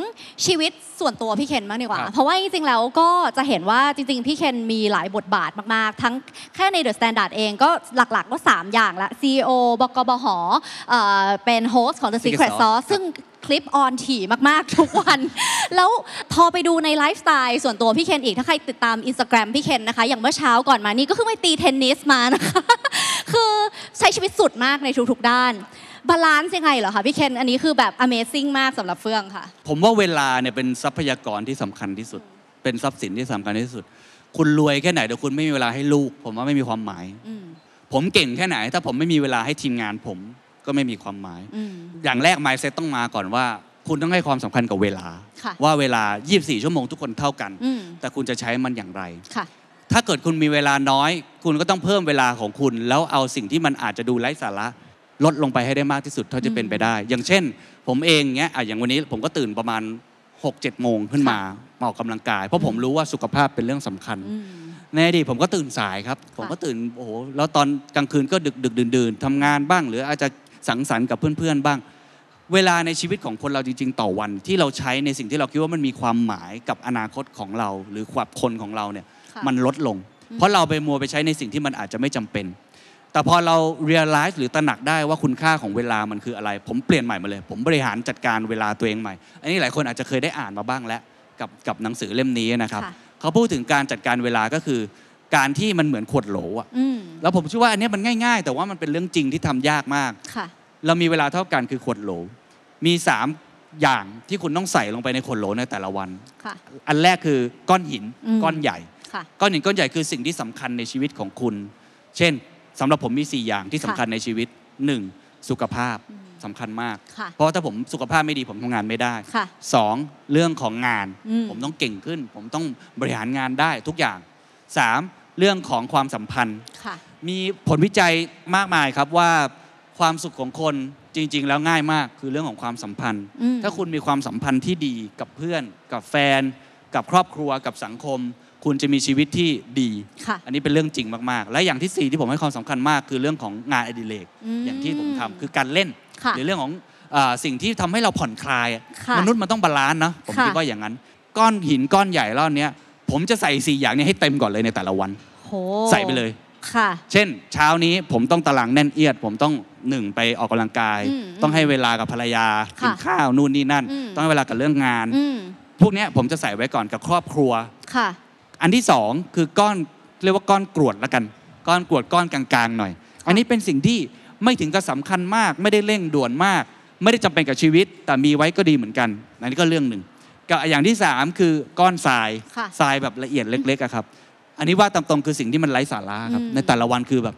ชีวิตส่วนตัวพี่เคนบ้างดีกว่าครับเพราะว่าจริงๆแล้วก็จะเห็นว่าจริงๆ พี่เคนมีหลายบทบาทมากๆ ทั้งแค่ใน The Standard เองก็หลักๆก็ 3 อย่างละ CEO บกบหเอ่อเป็น host ของ The Secret Secret Sauce Sauce ซึ่งคลิป on ถี่มากๆ ทุกวัน แล้วพอไปดูในไลฟ์สไตล์ส่วนตัวพี่เคนอีก ถ้าใครติดตาม Instagram พี่เคนนะคะ อย่างเมื่อเช้าก่อนมานี่ก็คือไปตีเทนนิสมานะคะ คือใช้ชีวิตสุดมากในทุกๆด้านบาลานซ์ยังไงเหรอคะพี่เคนอันนี้คือแบบ Amazing มากสำหรับเฟื่องค่ะ ผมว่าเวลาเนี่ยเป็นทรัพยากรที่สำคัญที่สุด เป็นทรัพย์สินที่สำคัญที่สุด คุณรวยแค่ไหนแต่คุณไม่มีเวลาให้ลูก ผมว่าไม่มีความหมาย อืม ผมเก่งแค่ไหน ถ้าผมไม่มีเวลาให้ทีมงานผมก็ไม่มีความหมาย อืม อย่างแรก mindset ต้องมาก่อนว่า คุณต้องให้ความสำคัญกับเวลา ค่ะว่าเวลา 24 ชั่วโมงทุกคนเท่ากัน อืม แต่คุณจะใช้มันอย่างไร ค่ะ ถ้าเกิดคุณมีเวลาน้อย คุณก็ต้องเพิ่มเวลาของคุณ แล้วเอาสิ่งที่มันอาจจะดูไร้สาระ ลดลงไปให้ได้มากที่สุดเท่าที่เป็นไปได้ อย่างเช่น ผมเองเนี้ยอะอย่างวันนี้ผมก็ตื่นประมาณ6-7โมงขึ้นมามาออกกำลังกาย เพราะผมรู้ว่าสุขภาพเป็นเรื่องสำคัญอืมในอดีตผมก็ตื่นสายครับ ผมก็ตื่นโอ้โหแล้วตอนกลางคืนก็ดึกดึกดื่นดื่นๆทำงานบ้าง หรืออาจจะสังสรรค์กับเพื่อนๆบ้าง เวลาในชีวิตของคนเราจริง ๆ ต่อวันที่เราใช้ในสิ่งที่เราคิดว่ามันมีความหมายกับอนาคตของเรา หรือความคนของเราเนี่ยค่ะ มันลดลง เพราะเราไปมัวไปใช้ในสิ่งที่มันอาจจะไม่จำเป็น แต่พอเรา realize หรือตระหนักได้ว่าคุณค่าของเวลามันคืออะไร ผมเปลี่ยนใหม่มาเลย ผมบริหารจัดการเวลาตัวเองใหม่ อันนี้หลายคนอาจจะเคยได้อ่านมาบ้างแล้วกับกับหนังสือเล่มนี้นะครับค่ะเขาพูดถึงการจัดการเวลาก็คือการที่มันเหมือนขวดโหลอะอืมแล้วผมเชื่อว่าอันเนี้ยมันง่าย ๆ แต่ว่ามันเป็นเรื่องจริงที่ทำยากมากค่ะเรามีเวลาเท่ากันคือขวดโหล มีสามอย่างที่คุณต้องใส่ลงไปในขวดโหลในแต่ละวันค่ะอันแรกคือก้อนหินอืมก้อนใหญ่ค่ะ ก้อนหินก้อนใหญ่คือสิ่งที่สำคัญในชีวิตของคุณ เช่นสำหรับผมมี 4 อย่างที่สำคัญในชีวิต 1. สุขภาพสำคัญมากค่ะเพราะถ้าผมสุขภาพไม่ดีผมทำงานไม่ได้ค่ะ 2. เรื่องของงานอืมผมต้องเก่งขึ้น ผมต้องบริหารงานได้ทุกอย่าง 3. เรื่องของความสัมพันธ์ค่ะมีผลวิจัยมากมายครับว่าความสุขของคนจริง ๆ แล้วง่ายมากคือเรื่องของความสัมพันธ์อืมถ้าคุณมีความสัมพันธ์ที่ดีกับเพื่อน กับแฟน กับครอบครัวกับสังคม คุณจะมีชีวิตที่ดี ค่ะอันนี้เป็นเรื่องจริงมากๆ และอย่างที่สี่ที่ผมให้ความสำคัญมากคือเรื่องของงานอดิเรกอืมอย่างที่ผมทำคือการเล่นค่ะหรือเรื่องของอาสิ่งที่ทำให้เราผ่อนคลายอะค่ะมนุษย์มันต้อง balance นะผมค่ะ คิดว่าอย่างนั้น ก้อนหินก้อนใหญ่รอบเนี้ยผมจะใส่สี่อย่างนี้ให้เต็มก่อนเลยในแต่ละวัน โหใส่ไปเลย ค่ะ เช่น เช้านี้ผมต้องตารางแน่นเอียด ผมต้องหนึ่งไปออกกำลังกาย อืมต้องให้เวลากับภรรยาค่ะกินข้าวนู่นนี่นั่น อืม ต้องให้เวลากับเรื่องงาน อืมพวกเนี้ยผมจะใส่ไว้ก่อนกับครอบครัว ค่ะ อันที่สองคือก้อนเรียกว่าก้อนกรวดละกัน ก้อนกรวดก้อนกลางๆหน่อย อันนี้เป็นสิ่งที่ไม่ถึงกับสำคัญมาก ไม่ได้เร่งด่วนมาก ไม่ได้จำเป็นกับชีวิต แต่มีไว้ก็ดีเหมือนกัน อันนี้ก็เรื่องหนึ่งกับอย่างที่สามคือก้อนทรายค่ะทรายแบบละเอียดเล็กๆอะครับ อันนี้ว่าตามตรงคือสิ่งที่มันไร้สาระครับอืมในแต่ละวันคือแบบ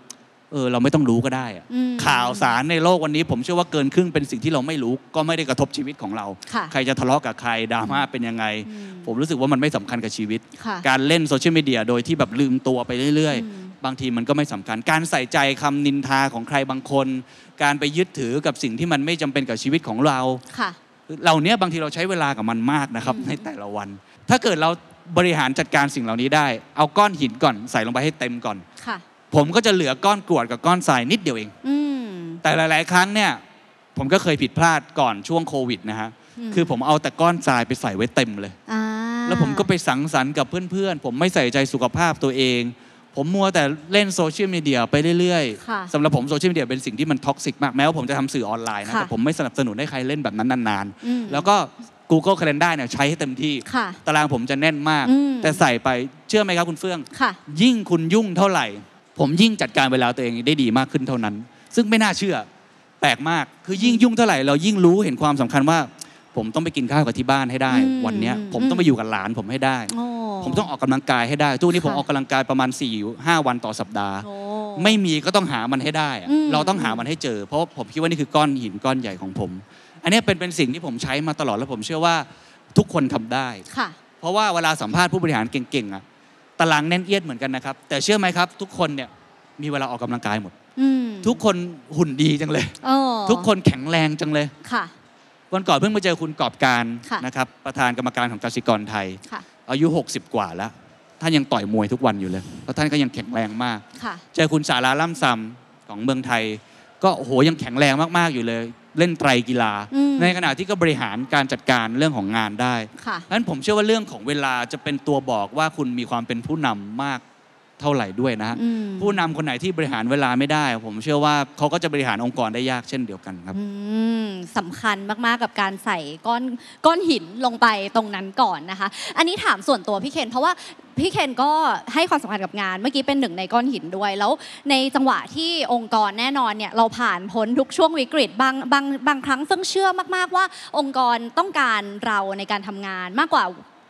เออเราไม่ต้องรู้ก็ได้อะอืมข่าวสารในโลกวันนี้ผมเชื่อว่าเกินครึ่งเป็นสิ่งที่เราไม่รู้ก็ไม่ได้กระทบชีวิตของเราค่ะใครจะทะเลาะกับใครดราม่าเป็นยังไงอืมผมรู้สึกว่ามันไม่สำคัญกับชีวิตค่ะการเล่นโซเชียลมีเดียโดยที่แบบลืมตัวไปเรื่อยอืมๆบางทีมันก็ไม่สำคัญ การใส่ใจคำนินทาของใครบางคน การไปยึดถือกับสิ่งที่มันไม่จำเป็นกับชีวิตของเราค่ะเหล่านี้บางทีเราใช้เวลากับมันมากนะครับอืมในแต่ละวัน ถ้าเกิดเราบริหารจัดการสิ่งเหล่านี้ได้ เอาก้อนหินก่อนใส่ลงไปให้เต็มก่อนค่ะ ผมก็จะเหลือก้อนกรวดกับก้อนทรายนิดเดียวเองอืมแต่หลาย ๆ ครั้งเนี่ยผมก็เคยผิดพลาดก่อนช่วงโควิดนะฮะอืมคือผมเอาแต่ก้อนทรายไปใส่ไว้เต็มเลยอ่าแล้วผมก็ไปสังสรรค์กับเพื่อน ๆ ผมไม่ใส่ใจสุขภาพตัวเอง ผมมัวแต่เล่นโซเชียลมีเดียไปเรื่อยค่ะๆสำหรับผมโซเชียลมีเดียเป็นสิ่งที่มัน toxic มากแม้ว่าผมจะทำสื่อออนไลน์นะค่ะแต่ผมไม่สนับสนุนให้ใครเล่นแบบนั้นนานอืมๆแล้วก็ Google Calendar เนี่ยใช้ให้เต็มที่ค่ะตารางผมจะแน่นมากอืมแต่ใส่ไปเชื่อไหมครับคุณเฟื่องค่ะยิ่งคุณยุ่งเท่าไหร่ ผมยิ่งจัดการเวลาตัวเองได้ดีมากขึ้นเท่านั้น ซึ่งไม่น่าเชื่อแปลกมากคือยิ่งยุ่งเท่าไหร่เรายิ่งรู้เห็นความสำคัญว่า ผมต้องไปกินข้าวกับที่บ้านให้ได้อืมวันเนี้ยอืมผมต้องไปอยู่กับหลานผมให้ได้โอ้ผมต้องออกกำลังกายให้ได้ทุกวันนี้ผมค่ะออกกำลังกายประมาณ4ี่ห้าวันต่อสัปดาห์โอ้ไม่มีก็ต้องหามันให้ได้อะอืมเราต้องหามันให้เจอ เพราะว่าผมคิดว่านี่คือก้อนหินก้อนใหญ่ของผม อันเนี้ยเป็นเป็นสิ่งที่ผมใช้มาตลอดแล้วผมเชื่อว่าทุกคนทำได้ค่ะเพราะว่าเวลาสัมภาษณ์ผู้บริหารเก่งๆอะ ตารางแน่นเอียดเหมือนกันนะครับ แต่เชื่อไหมครับ ทุกคนเนี่ยมีเวลาออกกำลังกายหมดอืมทุกคนหุ่นดีจังเลยโอ้ทุกคนแข็งแรงจังเลยค่ะวันก่อนเพิ่งมาเจอคุณกอบการค่ะนะครับประธานกรรมการของกสิกรไทยค่ะอายุ 60 กว่าแล้ว ท่านยังต่อยมวยทุกวันอยู่เลยแล้วท่านก็ยังแข็งแรงมากค่ะเจอคุณสาราล่ำซำของเมืองไทย ก็โอ้โหยังแข็งแรงมากๆอยู่เลย เล่นไตรกีฬาอืมในขณะที่ก็บริหารการจัดการเรื่องของงานได้ค่ะเพราะฉะนั้นผมเชื่อว่าเรื่องของเวลาจะเป็นตัวบอกว่าคุณมีความเป็นผู้นำมาก เท่าไหร่ด้วยนะฮะอืมผู้นำคนไหนที่บริหารเวลาไม่ได้ ผมเชื่อว่าเขาก็จะบริหารองค์กรได้ยากเช่นเดียวกันครับอืมสำคัญมากๆกับการใส่ก้อนก้อนหินลงไปตรงนั้นก่อนนะคะ อันนี้ถามส่วนตัวพี่เคนเพราะว่าพี่เคนก็ให้ความสำคัญกับงานเมื่อกี้เป็นหนึ่งในก้อนหินด้วย แล้วในจังหวะที่องค์กรแน่นอนเนี่ยเราผ่านพ้นทุกช่วงวิกฤตบางบางบางครั้งเฟื่องเชื่อมาก ๆ ว่าองค์กรต้องการเราในการทำงานมากกว่า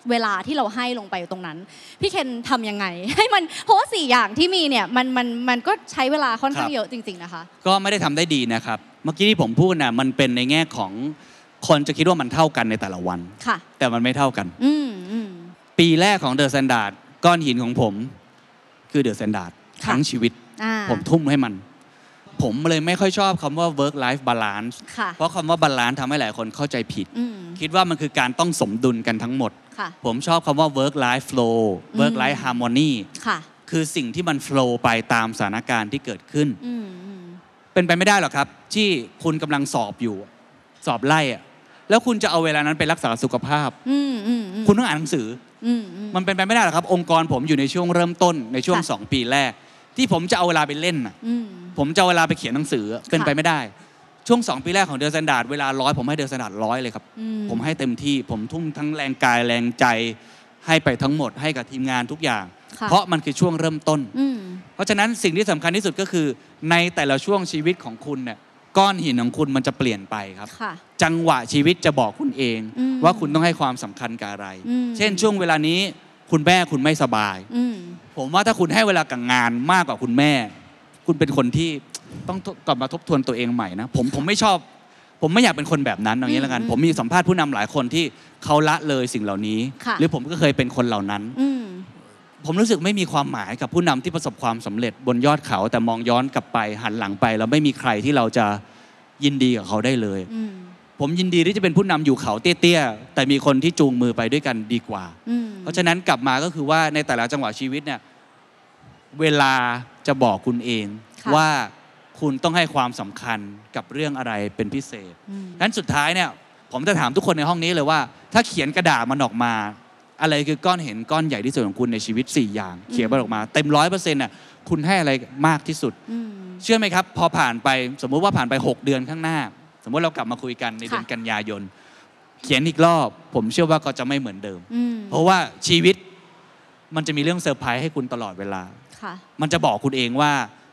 เวลาที่เราให้ลงไปตรงนั้น พี่เคนทำยังไง ให้มันเพราะว่าสี่อย่างที่มีเนี่ยมันมันมันก็ใช้เวลาค่อนข้าคงรับเยอะจริง ๆนะคะ ก็ไม่ได้ทำได้ดีนะครับ เมื่อกี้ที่ผมพูดน่ะมันเป็นในแง่ของคนจะคิดว่ามันเท่ากันในแต่ละวัน ค่ะ แต่มันไม่เท่ากัน อืมอืม ปีแรกของเดอะ s แ a นดาร์ดก้อนหินของผม คือเดอะ s แ a นดาร์ดค่ะ ทั้งชีวิต อ่า ผมทุ่มให้มัน ผมเลยไม่ค่อยชอบคำว่า work life balance ค่ะ เพราะคำว่า balance ทำให้หลายคนเข้าใจผิด อืม คิดว่ามันคือการต้องสมดุลกันทั้งหมด ค่ะ ผมชอบคำว่า work life flow work life harmony ค่ะ คือสิ่งที่มัน flow ไปตามสถานการณ์ที่เกิดขึ้น อืมอืมเป็นไปไม่ได้หรอกครับ ที่คุณกำลังสอบอยู่ สอบไล่อะแล้วคุณจะเอาเวลานั้นไปรักษาสุขภาพ อืมอืมอืมคุณต้องอ่านหนังสือ อืมอืม มันเป็นไปไม่ได้หรอกครับ องค์กรผมอยู่ในช่วงเริ่มต้นในช่วง ค่ะ 2 ปีแรก ที่ผมจะเอาเวลาไปเล่นน่ะอืม ผมจะเอาเวลาไปเขียนหนังสือเป็นค่ะไปไม่ได้ ช่วง 2 ปีแรกของ The Standard เวลาร้อยผมให้ The Standard ร้อยเลยครับอืผมให้เต็มที่ผมทุ่มทั้งแรงกายแรงใจ ให้ไปทั้งหมดให้กับทีมงานทุกอย่างค่ะเพราะมันคือช่วงเริ่มต้นอืมเพราะฉะนั้นสิ่งที่สำคัญที่สุดก็คือ ในแต่ละช่วงชีวิตของคุณเนี่ยก้อนหินของคุณมันจะเปลี่ยนไปครับค่ะจังหวะชีวิตจะบอกคุณเองอืมว่าคุณต้องให้ความสำคัญกับอะไรอืมเช่นช่วงเวลานี้คุณแม่คุณไม่สบายอืมผมว่าถ้าคุณให้เวลากับงานมากกว่าคุณแม่ คุณเป็นคนที่ ต้องกลับมาทบทวนตัวเองใหม่นะผมผมไม่ชอบ ผมไม่อยากเป็นคนแบบนั้นอย่างนี้แล้วกันอืมผมมีสัมภาษณ์ผู้นำหลายคนที่เขาละเลยสิ่งเหล่านี้ค่ะหรือผมก็เคยเป็นคนเหล่านั้นอืมผมรู้สึกไม่มีความหมายกับผู้นำที่ประสบความสำเร็จบนยอดเขา แต่มองย้อนกลับไปหันหลังไปแล้วไม่มีใครที่เราจะยินดีกับเขาได้เลยอืมผมยินดีที่จะเป็นผู้นำอยู่เขาเตี้ยๆแต่มีคนที่จูงมือไปด้วยกันดีกว่าอืมเพราะฉะนั้นกลับมาก็คือว่าในแต่ละจังหวะชีวิตเนี่ยเวลาจะบอกคุณเองค่ะว่า คุณต้องให้ความสำคัญกับเรื่องอะไรเป็นพิเศษอืมงั้นสุดท้ายเนี่ยผมจะถามทุกคนในห้องนี้เลยว่า ถ้าเขียนกระดาษมันออกมา อะไรคือก้อนหินก้อนใหญ่ที่สุดของคุณในชีวิต 4 อย่าง เขียนมันออกมา เต็มร้อยเปอร์เซ็นต์น่ะคุณให้อะไรมากที่สุดอืมเชื่อไหมครับ พอผ่านไปสมมุติว่าผ่านไป 6 เดือนข้างหน้า สมมติเรากลับมาคุยกันในเดือนค่ะกันยายน เขียนอีกรอบ ผมเชื่อว่าก็จะไม่เหมือนเดิมอืมเพราะว่าชีวิตมันจะมีเรื่องเซอร์ไพรส์ให้คุณตลอดเวลาค่ะมันจะบอกคุณเองว่า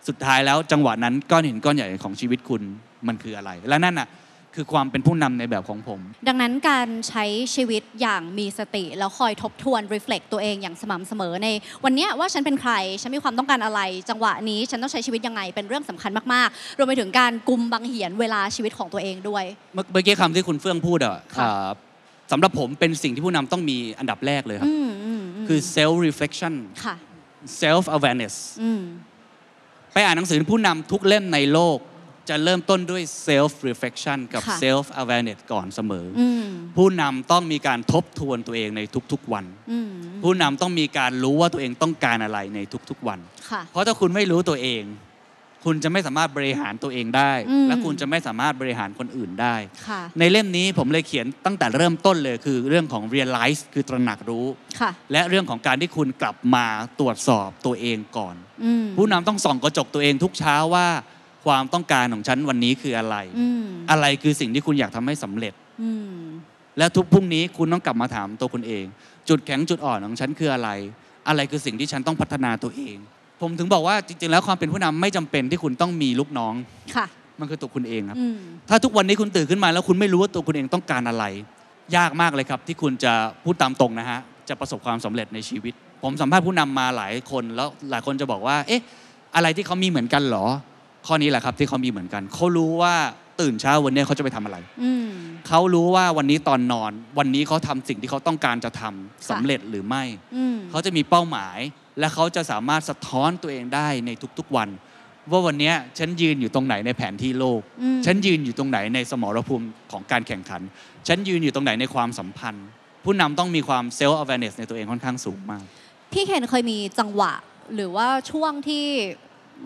สุดท้ายแล้วจังหวะนั้นก้อนหินก้อนใหญ่ของชีวิตคุณมันคืออะไร และนั่นน่ะคือความเป็นผู้นำในแบบของผม ดังนั้นการใช้ชีวิตอย่างมีสติ แล้วคอยทบทวน reflect ตัวเองอย่างสม่ำเสมอในวันเนี้ยว่าฉันเป็นใคร ฉันมีความต้องการอะไร จังหวะนี้ฉันต้องใช้ชีวิตยังไงเป็นเรื่องสำคัญมากๆ รวมไปถึงการกุมบังเหียนเวลาชีวิตของตัวเองด้วย เมื่อเมื่อกี้คำที่คุณเฟื่องพูดอะค่ะอ่าสำหรับผมเป็นสิ่งที่ผู้นำต้องมีอันดับแรกเลยครับอืมอืมมคือ self reflection ค่ะ self awareness อืม ไปอ่านหนังสือผู้นำทุกเล่มในโลก จะเริ่มต้นด้วย self reflection กับ ค่ะ self awareness ก่อนเสมอออืมผู้นำต้องมีการทบทวนตัวเองในทุกๆวัน อืมผู้นำต้องมีการรู้ว่าตัวเองต้องการอะไรในทุกๆวัน ค่ะ เพราะถ้าคุณไม่รู้ตัวเอง คุณจะไม่สามารถบริหารตัวเองได้ อืม และคุณจะไม่สามารถบริหารคนอื่นได้ ค่ะ ในเล่มนี้ผมเลยเขียนตั้งแต่เริ่มต้นเลยคือเรื่องของ realize คือตระหนักรู้ ค่ะ และเรื่องของการที่คุณกลับมาตรวจสอบตัวเองก่อน อืมผู้นำต้องส่องกระจกตัวเองทุกเช้าว่า ความต้องการของฉันวันนี้คืออะไร อืมอะไรคือสิ่งที่คุณอยากทำให้สำเร็จ อืม และทุกพรุ่งนี้คุณต้องกลับมาถามตัวคุณเอง จุดแข็งจุดอ่อนของฉันคืออะไร อะไรคือสิ่งที่ฉันต้องพัฒนาตัวเอง ผมถึงบอกว่าจริง ๆ แล้วความเป็นผู้นำไม่จำเป็นที่คุณต้องมีลูกน้องค่ะ มันคือตัวคุณเองครับอืมถ้าทุกวันนี้คุณตื่นขึ้นมาแล้วคุณไม่รู้ว่าตัวคุณเองต้องการอะไร ยากมากเลยครับ ที่คุณจะพูดตามตรงนะฮะจะประสบความสำเร็จในชีวิต ผมสัมภาษณ์ผู้นำมาหลายคนแล้วหลายคนจะบอกว่า เอ๊ะ อะไรที่เขามีเหมือนกันเหรอ ข้อนี้แหละครับที่เขามีเหมือนกัน เขารู้ว่าตื่นเช้าวันนี้เขาจะไปทำอะไรอืมเขารู้ว่าวันนี้ตอนนอน วันนี้เขาทำสิ่งที่เขาต้องการจะทำสำเร็จหรือไม่อืมเขาจะมีเป้าหมาย และเขาจะสามารถสะท้อนตัวเองได้ในทุกๆวัน ว่าวันเนี้ยฉันยืนอยู่ตรงไหนในแผนที่โลกอืมฉันยืนอยู่ตรงไหนในสมรภูมิของการแข่งขัน ฉันยืนอยู่ตรงไหนในความสัมพันธ์ ผู้นำต้องมีความเซลล์ awareness ในตัวเองค่อนข้างสูงมาก พี่เคนเคยมีจังหวะหรือว่าช่วงที่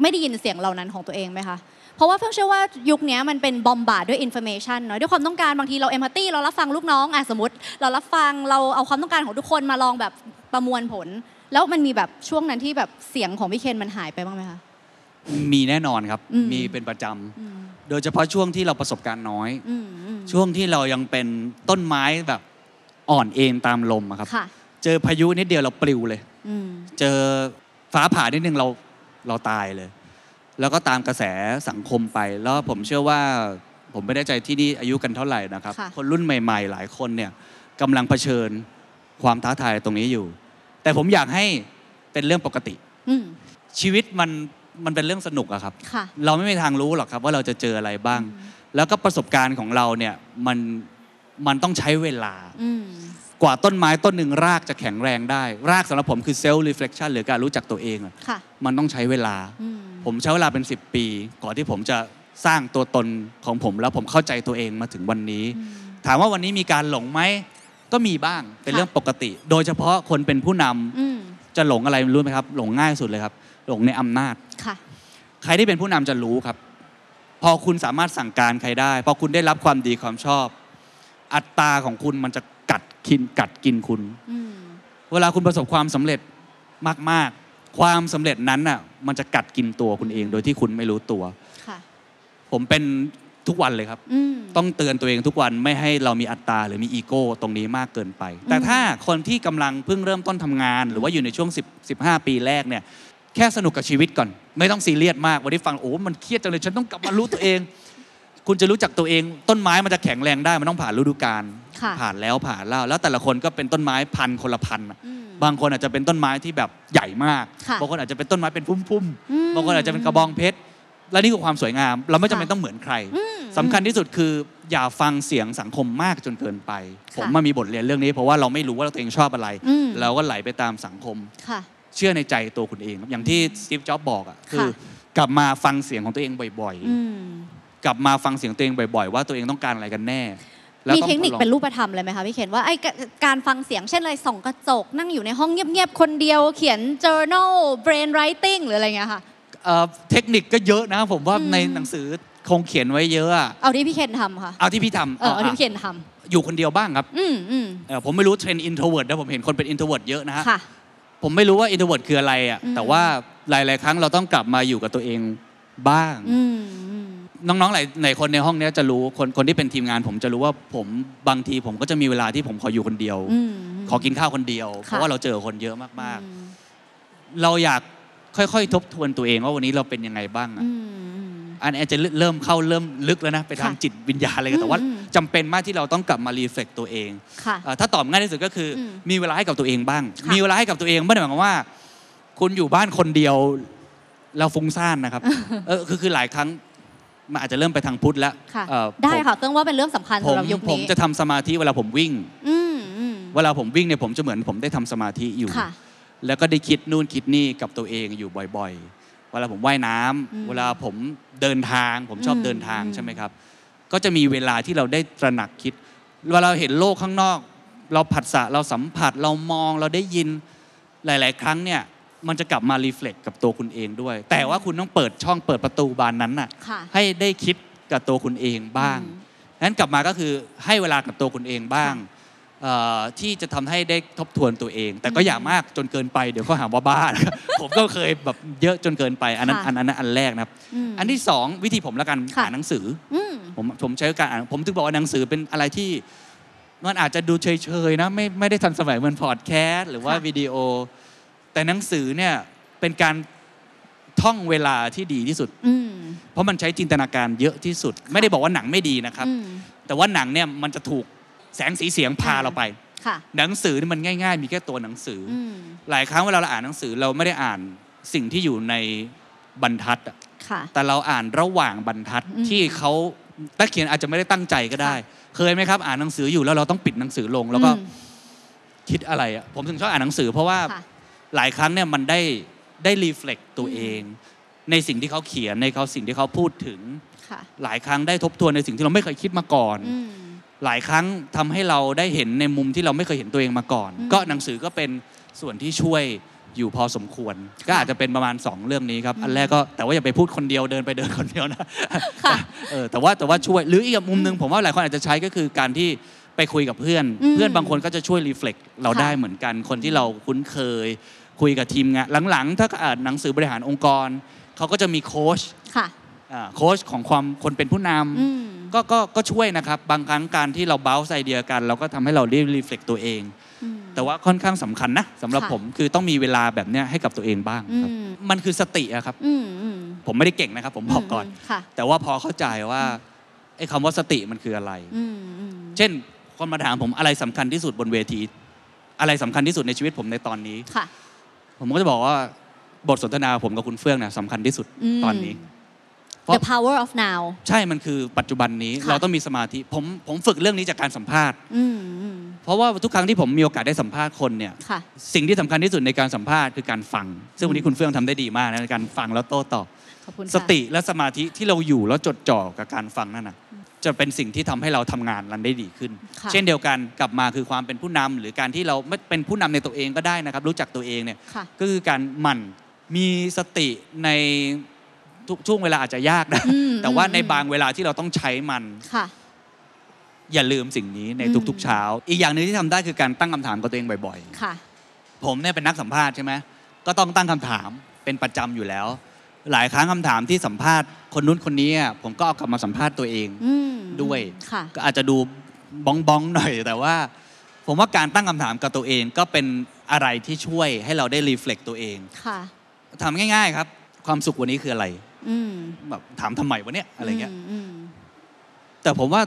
ไม่ได้ยินเสียงเหล่านั้นของตัวเองไหมคะเพราะว่าเฟื่องเชื่อว่ายุคนี้มันเป็น bombard ด้วย information เนาะด้วยความต้องการบางทีเรา empathy เรารับฟังลูกน้องอะสมมติ เรารับฟังเราเอาความต้องการของทุกคนมาลองแบบประมวลผล แล้วมันมีแบบช่วงนั้นที่แบบเสียงของพี่เคนมันหายไปบ้างไหมคะ มีแน่นอนครับอืมมีเป็นประจำอืมโดยเฉพาะช่วงที่เราประสบการณ์น้อยอืมอืมช่วงที่เรายังเป็นต้นไม้แบบอ่อนเอ็นตามลมอะครับค่ะเจอพายุนิดเดียวเราปลิวเลยอืมเจอฟ้าผ่านิดนึงเราเราตายเลย แล้วก็ตามกระแสสังคมไป แล้วผมเชื่อว่าผมไม่ได้ใจที่นี่อายุกันเท่าไหร่นะครับค่ะคนรุ่นใหม่ ๆ หลายคนเนี่ยกำลังเผชิญความท้าทายตรงนี้อยู่ แต่ผมอยากให้เป็นเรื่องปกติ อืม ชีวิตมันมันเป็นเรื่องสนุกอะครับ ค่ะเราไม่มีทางรู้หรอกครับว่าเราจะเจออะไรบ้าง แล้วก็ประสบการณ์ของเราเนี่ยมันมันต้องใช้เวลา อืม กว่าต้นไม้ต้นหนึ่งรากจะแข็งแรงได้ รากสำหรับผมคือเซลล์รีเฟล c ชันหรือการรู้จักตัวเองอะค่ะ มันต้องใช้เวลา อืม ผมใช้เวลาเป็น 10 ปี ก่อนที่ผมจะสร้างตัวตนของผมแล้วผมเข้าใจตัวเองมาถึงวันนี้อืมถามว่าวันนี้มีการหลงไหม ก็มีบ้างเป็นค่ะเรื่องปกติ โดยเฉพาะคนเป็นผู้นำอืมจะหลงอะไรรู้ไหมครับ หลงง่ายสุดเลยครับ หลงในอำนาจค่ะ ใครที่เป็นผู้นำจะรู้ครับ พอคุณสามารถสั่งการใครได้ พอคุณได้รับความดีความชอบ อัตราของคุณมันจะกัดกินกัดกินคุณอืมเวลาคุณประสบความสำเร็จมาก ๆ ความสำเร็จนั้นน่ะ มันจะกัดกินตัวคุณเอง โดยที่คุณไม่รู้ตัวค่ะผมเป็น ทุกวันเลยครับอืมต้องเตือนตัวเองทุกวันไม่ให้เรามีอัตราหรือมีอีโก้ตรงนี้มากเกินไป แต่ถ้าคนที่กำลังเพิ่งเริ่มต้นทำงาน หรือว่าอยู่ในช่วง 10 15 ปีแรกเนี่ยแค่สนุกกับชีวิตก่อน ไม่ต้องซีเรียสมาก วันนี้ฟังโอ้ มันเครียดจังเลย ฉันต้องกลับมารู้ตัวเอง คุณจะรู้จักตัวเอง ต้นไม้มันจะแข็งแรงได้ มันต้องผ่านฤดูกาลค่ะผ่านแล้วผ่านเล่า แล้วแต่ละคนก็เป็นต้นไม้พันธุ์คนละพันธุ์อะอืมบางคนอาจจะเป็นต้นไม้ที่แบบใหญ่มากค่ะบางคนอาจจะเป็นต้นไม้เป็นพุ่มอืมๆบางคนอาจจะเป็นกระบองเพชร และนี่คือความสวยงาม เราไม่จำเป็นค่ะต้องเหมือนใครอืมสำคัญที่สุดคืออย่าฟังเสียงสังคมมากจนเกินไปค่ะผมมามีบทเรียนเรื่องนี้ เพราะว่าเราไม่รู้ว่าตัวเองชอบอะไรอืมเราก็ไหลไปตามสังคมค่ะเชื่อในใจตัวคุณเองครับอย่างที่สตีฟจ็อบส์บอกอะคือค่ะกลับมาฟังเสียงของตัวเองบ่อยอืมๆกลับมาฟังเสียงตัวเองบ่อยๆ ว่าตัวเองต้องการอะไรกันแน่แล้วมีต้องเทคนิคทดลองเป็นรูปธรรมเลยไหมคะพี่เคนว่าไอ้กะการฟังเสียงเช่นอะไรส่องกระจก นั่งอยู่ในห้องเงียบๆ คนเดียว เขียน journal brain writing หรืออะไรเงี้ยค่ะ เอ่อเทคนิคก็เยอะนะผมว่าอืมในหนังสือคงเขียนไว้เยอะอะเอาที่พี่เคนทำค่ะเอาที่พี่ทำเออเอาที่พี่เคนทำอยู่คนเดียวบ้างครับอืมอืมเอ่อผมไม่รู้เทรนด์ introvert นะผมเห็นคนเป็น introvert เยอะนะฮะค่ะผมไม่รู้ว่า introvert คืออะไรอะอืมแต่ว่าหลาย ๆ ครั้งเราต้องกลับมาอยู่กับตัวเองบ้างอืมอืมน้องๆหลายหลายคนในห้องเนี้ยจะรู้คนคนที่เป็นทีมงาน ผมจะรู้ว่าผมบางทีผมก็จะมีเวลาที่ผมขออยู่คนเดียวอืมขอกินข้าวคนเดียว เพค่ะราะว่าเราเจอคนเยอะมากอืมๆเราอยาก ค่อยๆ ทบทวนตัวเองว่าวันนี้เราเป็นยังไงบ้างอะอืมอืมอันนี้อาจจะเริ่มเข้าเริ่มลึกแล้วนะไปทางค่ะจิตวิญญาณอะไรกันแต่ว่าอืมจำเป็นมากที่เราต้องกลับมารีเฟล็กตัวเองค่ะเอ่อถ้าตอบง่ายที่สุดก็คืออมมีเวลาให้กับตัวเองบ้างค่ะมีเวลาให้กับตัวเองไม่ได้หมายความว่า คุณอยู่บ้านคนเดียวเราฟุ้งซ่านนะครับเออคือคือหลายครั้งมันอาจจะเริ่มไปทางพุทธแล้วค่ะเอ่อได้ผมค่ะเครื่องว่าเป็นเรื่องสำคัญผสำมหรับยุคผมนี้จะทำสมาธิเวลาผมวิ่งอืมอืมเวลาผมวิ่งเนี่ยผมจะเหมือนผมได้ทำสมาธิอยู่ค่ะ แล้วก็ได้คิดนู่นคิดนี่กับตัวเองอยู่บ่อยๆ เวลาผมว่ายน้ำอืมเวลาผมเดินทาง ผมชอบอืมเดินทางอืมใช่ไหมครับ ก็จะมีเวลาที่เราได้ตระหนักคิด เวลาเราเห็นโลกข้างนอก เราผัสสะเราสัมผัสเรามองเราได้ยินหลาย ๆ ครั้งเนี่ยมันจะกลับมารีเฟล็กกับตัวคุณเองด้วย แต่ว่าคุณต้องเปิดช่องเปิดประตูบานนั้นน่ะค่ะให้ให้ได้คิดกับตัวคุณเองบ้างอืมนั้นกลับมาก็คือให้เวลากับตัวคุณเองบ้างเอ่อ ที่จะทำให้ได้ทบทวนตัวเอง แต่ก็อย่ามากจนเกินไปเดี๋ยวเขาหาว่าบ้านะครับผมก็เคยแบบเยอะจนเกินไปอันนั้นค่ะอันนั้นอันแรกนะครับมอันที่สองวิธีผมละกันค่ะอ่านหนังสืออืมผมผมใช้การอ่านผมถึงบอกว่าหนังสือเป็นอะไรที่มันอาจจะดูเฉยๆนะไม่ไม่ได้ทันสมัยเหมือนพอดแคสต์หรือว่าค่ะวิดีโอ แต่หนังสือเนี่ยเป็นการท่องเวลาที่ดีที่สุดอืมเพราะมันใช้จินตนาการเยอะที่สุด ไม่ได้บอกว่าหนังไม่ดีนะครับอืมแต่ว่าหนังเนี่ยมันจะถูก แสงสีเสียงพาอ่าเราไปค่ะหนังสือนี่มันง่าย ๆ มีแค่ตัวหนังสือออืมหลายครั้งเวลาเราอ่านหนังสือเราไม่ได้อ่านสิ่งที่อยู่ในบรรทัดอะค่ะแต่เราอ่านระหว่างบรรทัดอืมที่เขานักเขียนอาจจะไม่ได้ตั้งใจก็ได้ เคยไหมครับ อ่านหนังสืออยู่แล้วเราต้องปิดหนังสือลง แล้วก็อืมคิดอะไรอะผมถึงชอบอ่านหนังสือ เพราะว่าค่ะหลายครั้งเนี่ยมันได้ได้รีเฟล็กตัวเอง ในสิ่งที่เขาเขียนในเขาสิ่งที่เขาพูดถึงค่ะหลายครั้งได้ทบทวนในสิ่งที่เราไม่เคยคิดมาก่อนอืม หลายครั้งทำให้เราได้เห็นในมุมที่เราไม่เคยเห็นตัวเองมาก่อนอืมก็หนังสือก็เป็นส่วนที่ช่วยอยู่พอสมควร ก็อาจจะเป็นประมาณ 2 เรื่องนี้ครับอืมอันแรกก็แต่ว่าอย่าไปพูดคนเดียวเดินไปเดินคนเดียวนะค่ะเออแต่ว่าแต่ว่าช่วยหรืออีกมุมหนึ่งผมว่าหลายคนอาจจะใช้ก็คือการที่ไปคุยกับเพื่อนอืมเพื่อนบางคนก็จะช่วยรีเฟล็กเราค่ะได้เหมือนกันคนที่เราคุ้นเคย คุยกับทีมงานหลังๆ ถ้าอ่านหนังสือบริหารองค์กรเขาก็จะมีโค้ชค่ะอ่าโค้ชของความคนเป็นผู้นำอืม ก็ก็ก็ช่วยนะครับ บางครั้งการที่เราเบ้าไอเดียกัน เราก็ทำให้เราได้ reflect ตัวเองอืมแต่ว่าค่อนข้างสำคัญนะสำหรับค่ะผมคือต้องมีเวลาแบบเนี้ยให้กับตัวเองบ้างครับอืมมันคือสติอะครับอืมอืมผมไม่ได้เก่งนะครับ ผมบอกก่อนค่ะแต่ว่าพอเข้าใจว่าไอ้คำว่าสติมันคืออะไรอืมอืมเช่นคนมาถามผมอะไรสำคัญที่สุดบนเวที อะไรสำคัญที่สุดในชีวิตผมในตอนนี้ค่ะผมก็จะบอกว่าบทสนทนาผมกับคุณเฟื่องเนี่ยสำคัญที่สุดอืมตอนนี้เพราะ The power of now ใช่มันคือปัจจุบันนี้ค่ะเราต้องมีสมาธิผมผมฝึกเรื่องนี้จากการสัมภาษณ์อืมอืมเพราะว่าทุกครั้งที่ผมมีโอกาสได้สัมภาษณ์คนเนี่ยค่ะสิ่งที่สำคัญที่สุดในการสัมภาษณ์คือการฟัง ซึ่งวันนี้คุณเฟื่องทำได้ดีมากนะในการฟังแล้วโต้ตอบขอบคุณค่ะสติและสมาธิที่เราอยู่แล้วจดจ่อกับการฟังนั่นนะจะเป็นสิ่งที่ทำให้เราทำงานนั้นได้ดีขึ้นค่ะเช่นเดียวกันกลับมาคือความเป็นผู้นำหรือการที่เราไม่เป็นผู้นำในตัวเองก็ได้นะครับ รู้จักตัวเองเนี่ยค่ะก็คือการหมั่นมีสติใน ทุกช่วงเวลาอาจจะยากนะ อืมแต่ว่าในอืมบางเวลาที่เราต้องใช้มัน ค่ะ อย่าลืมสิ่งนี้ในอืมทุก ๆ เช้า อีกอย่างหนึ่งที่ทำได้คือการตั้งคำถามกับตัวเองบ่อยๆค่ะผมเนี่ยเป็นนักสัมภาษณ์ใช่ไหมก็ต้องตั้งคำถามเป็นประจำอยู่แล้ว หลายครั้งคำถามที่สัมภาษณ์คนนู้นคนนี้อะผมก็เอากลับมาสัมภาษณ์ตัวเอง อืมด้วย ค่ะ ก็อาจจะดูบ้องบ้องๆหน่อย แต่ว่า ผมว่าการตั้งคำถามกับตัวเองก็เป็นอะไรที่ช่วยให้เราได้รีเฟล็กตัวเองค่ะถามง่าย ๆ ครับ ความสุขวันนี้คืออะไรอืม แบบถามทำไมวะเนี่ยอะไรเงี้ยมอืมแต่ผมว่า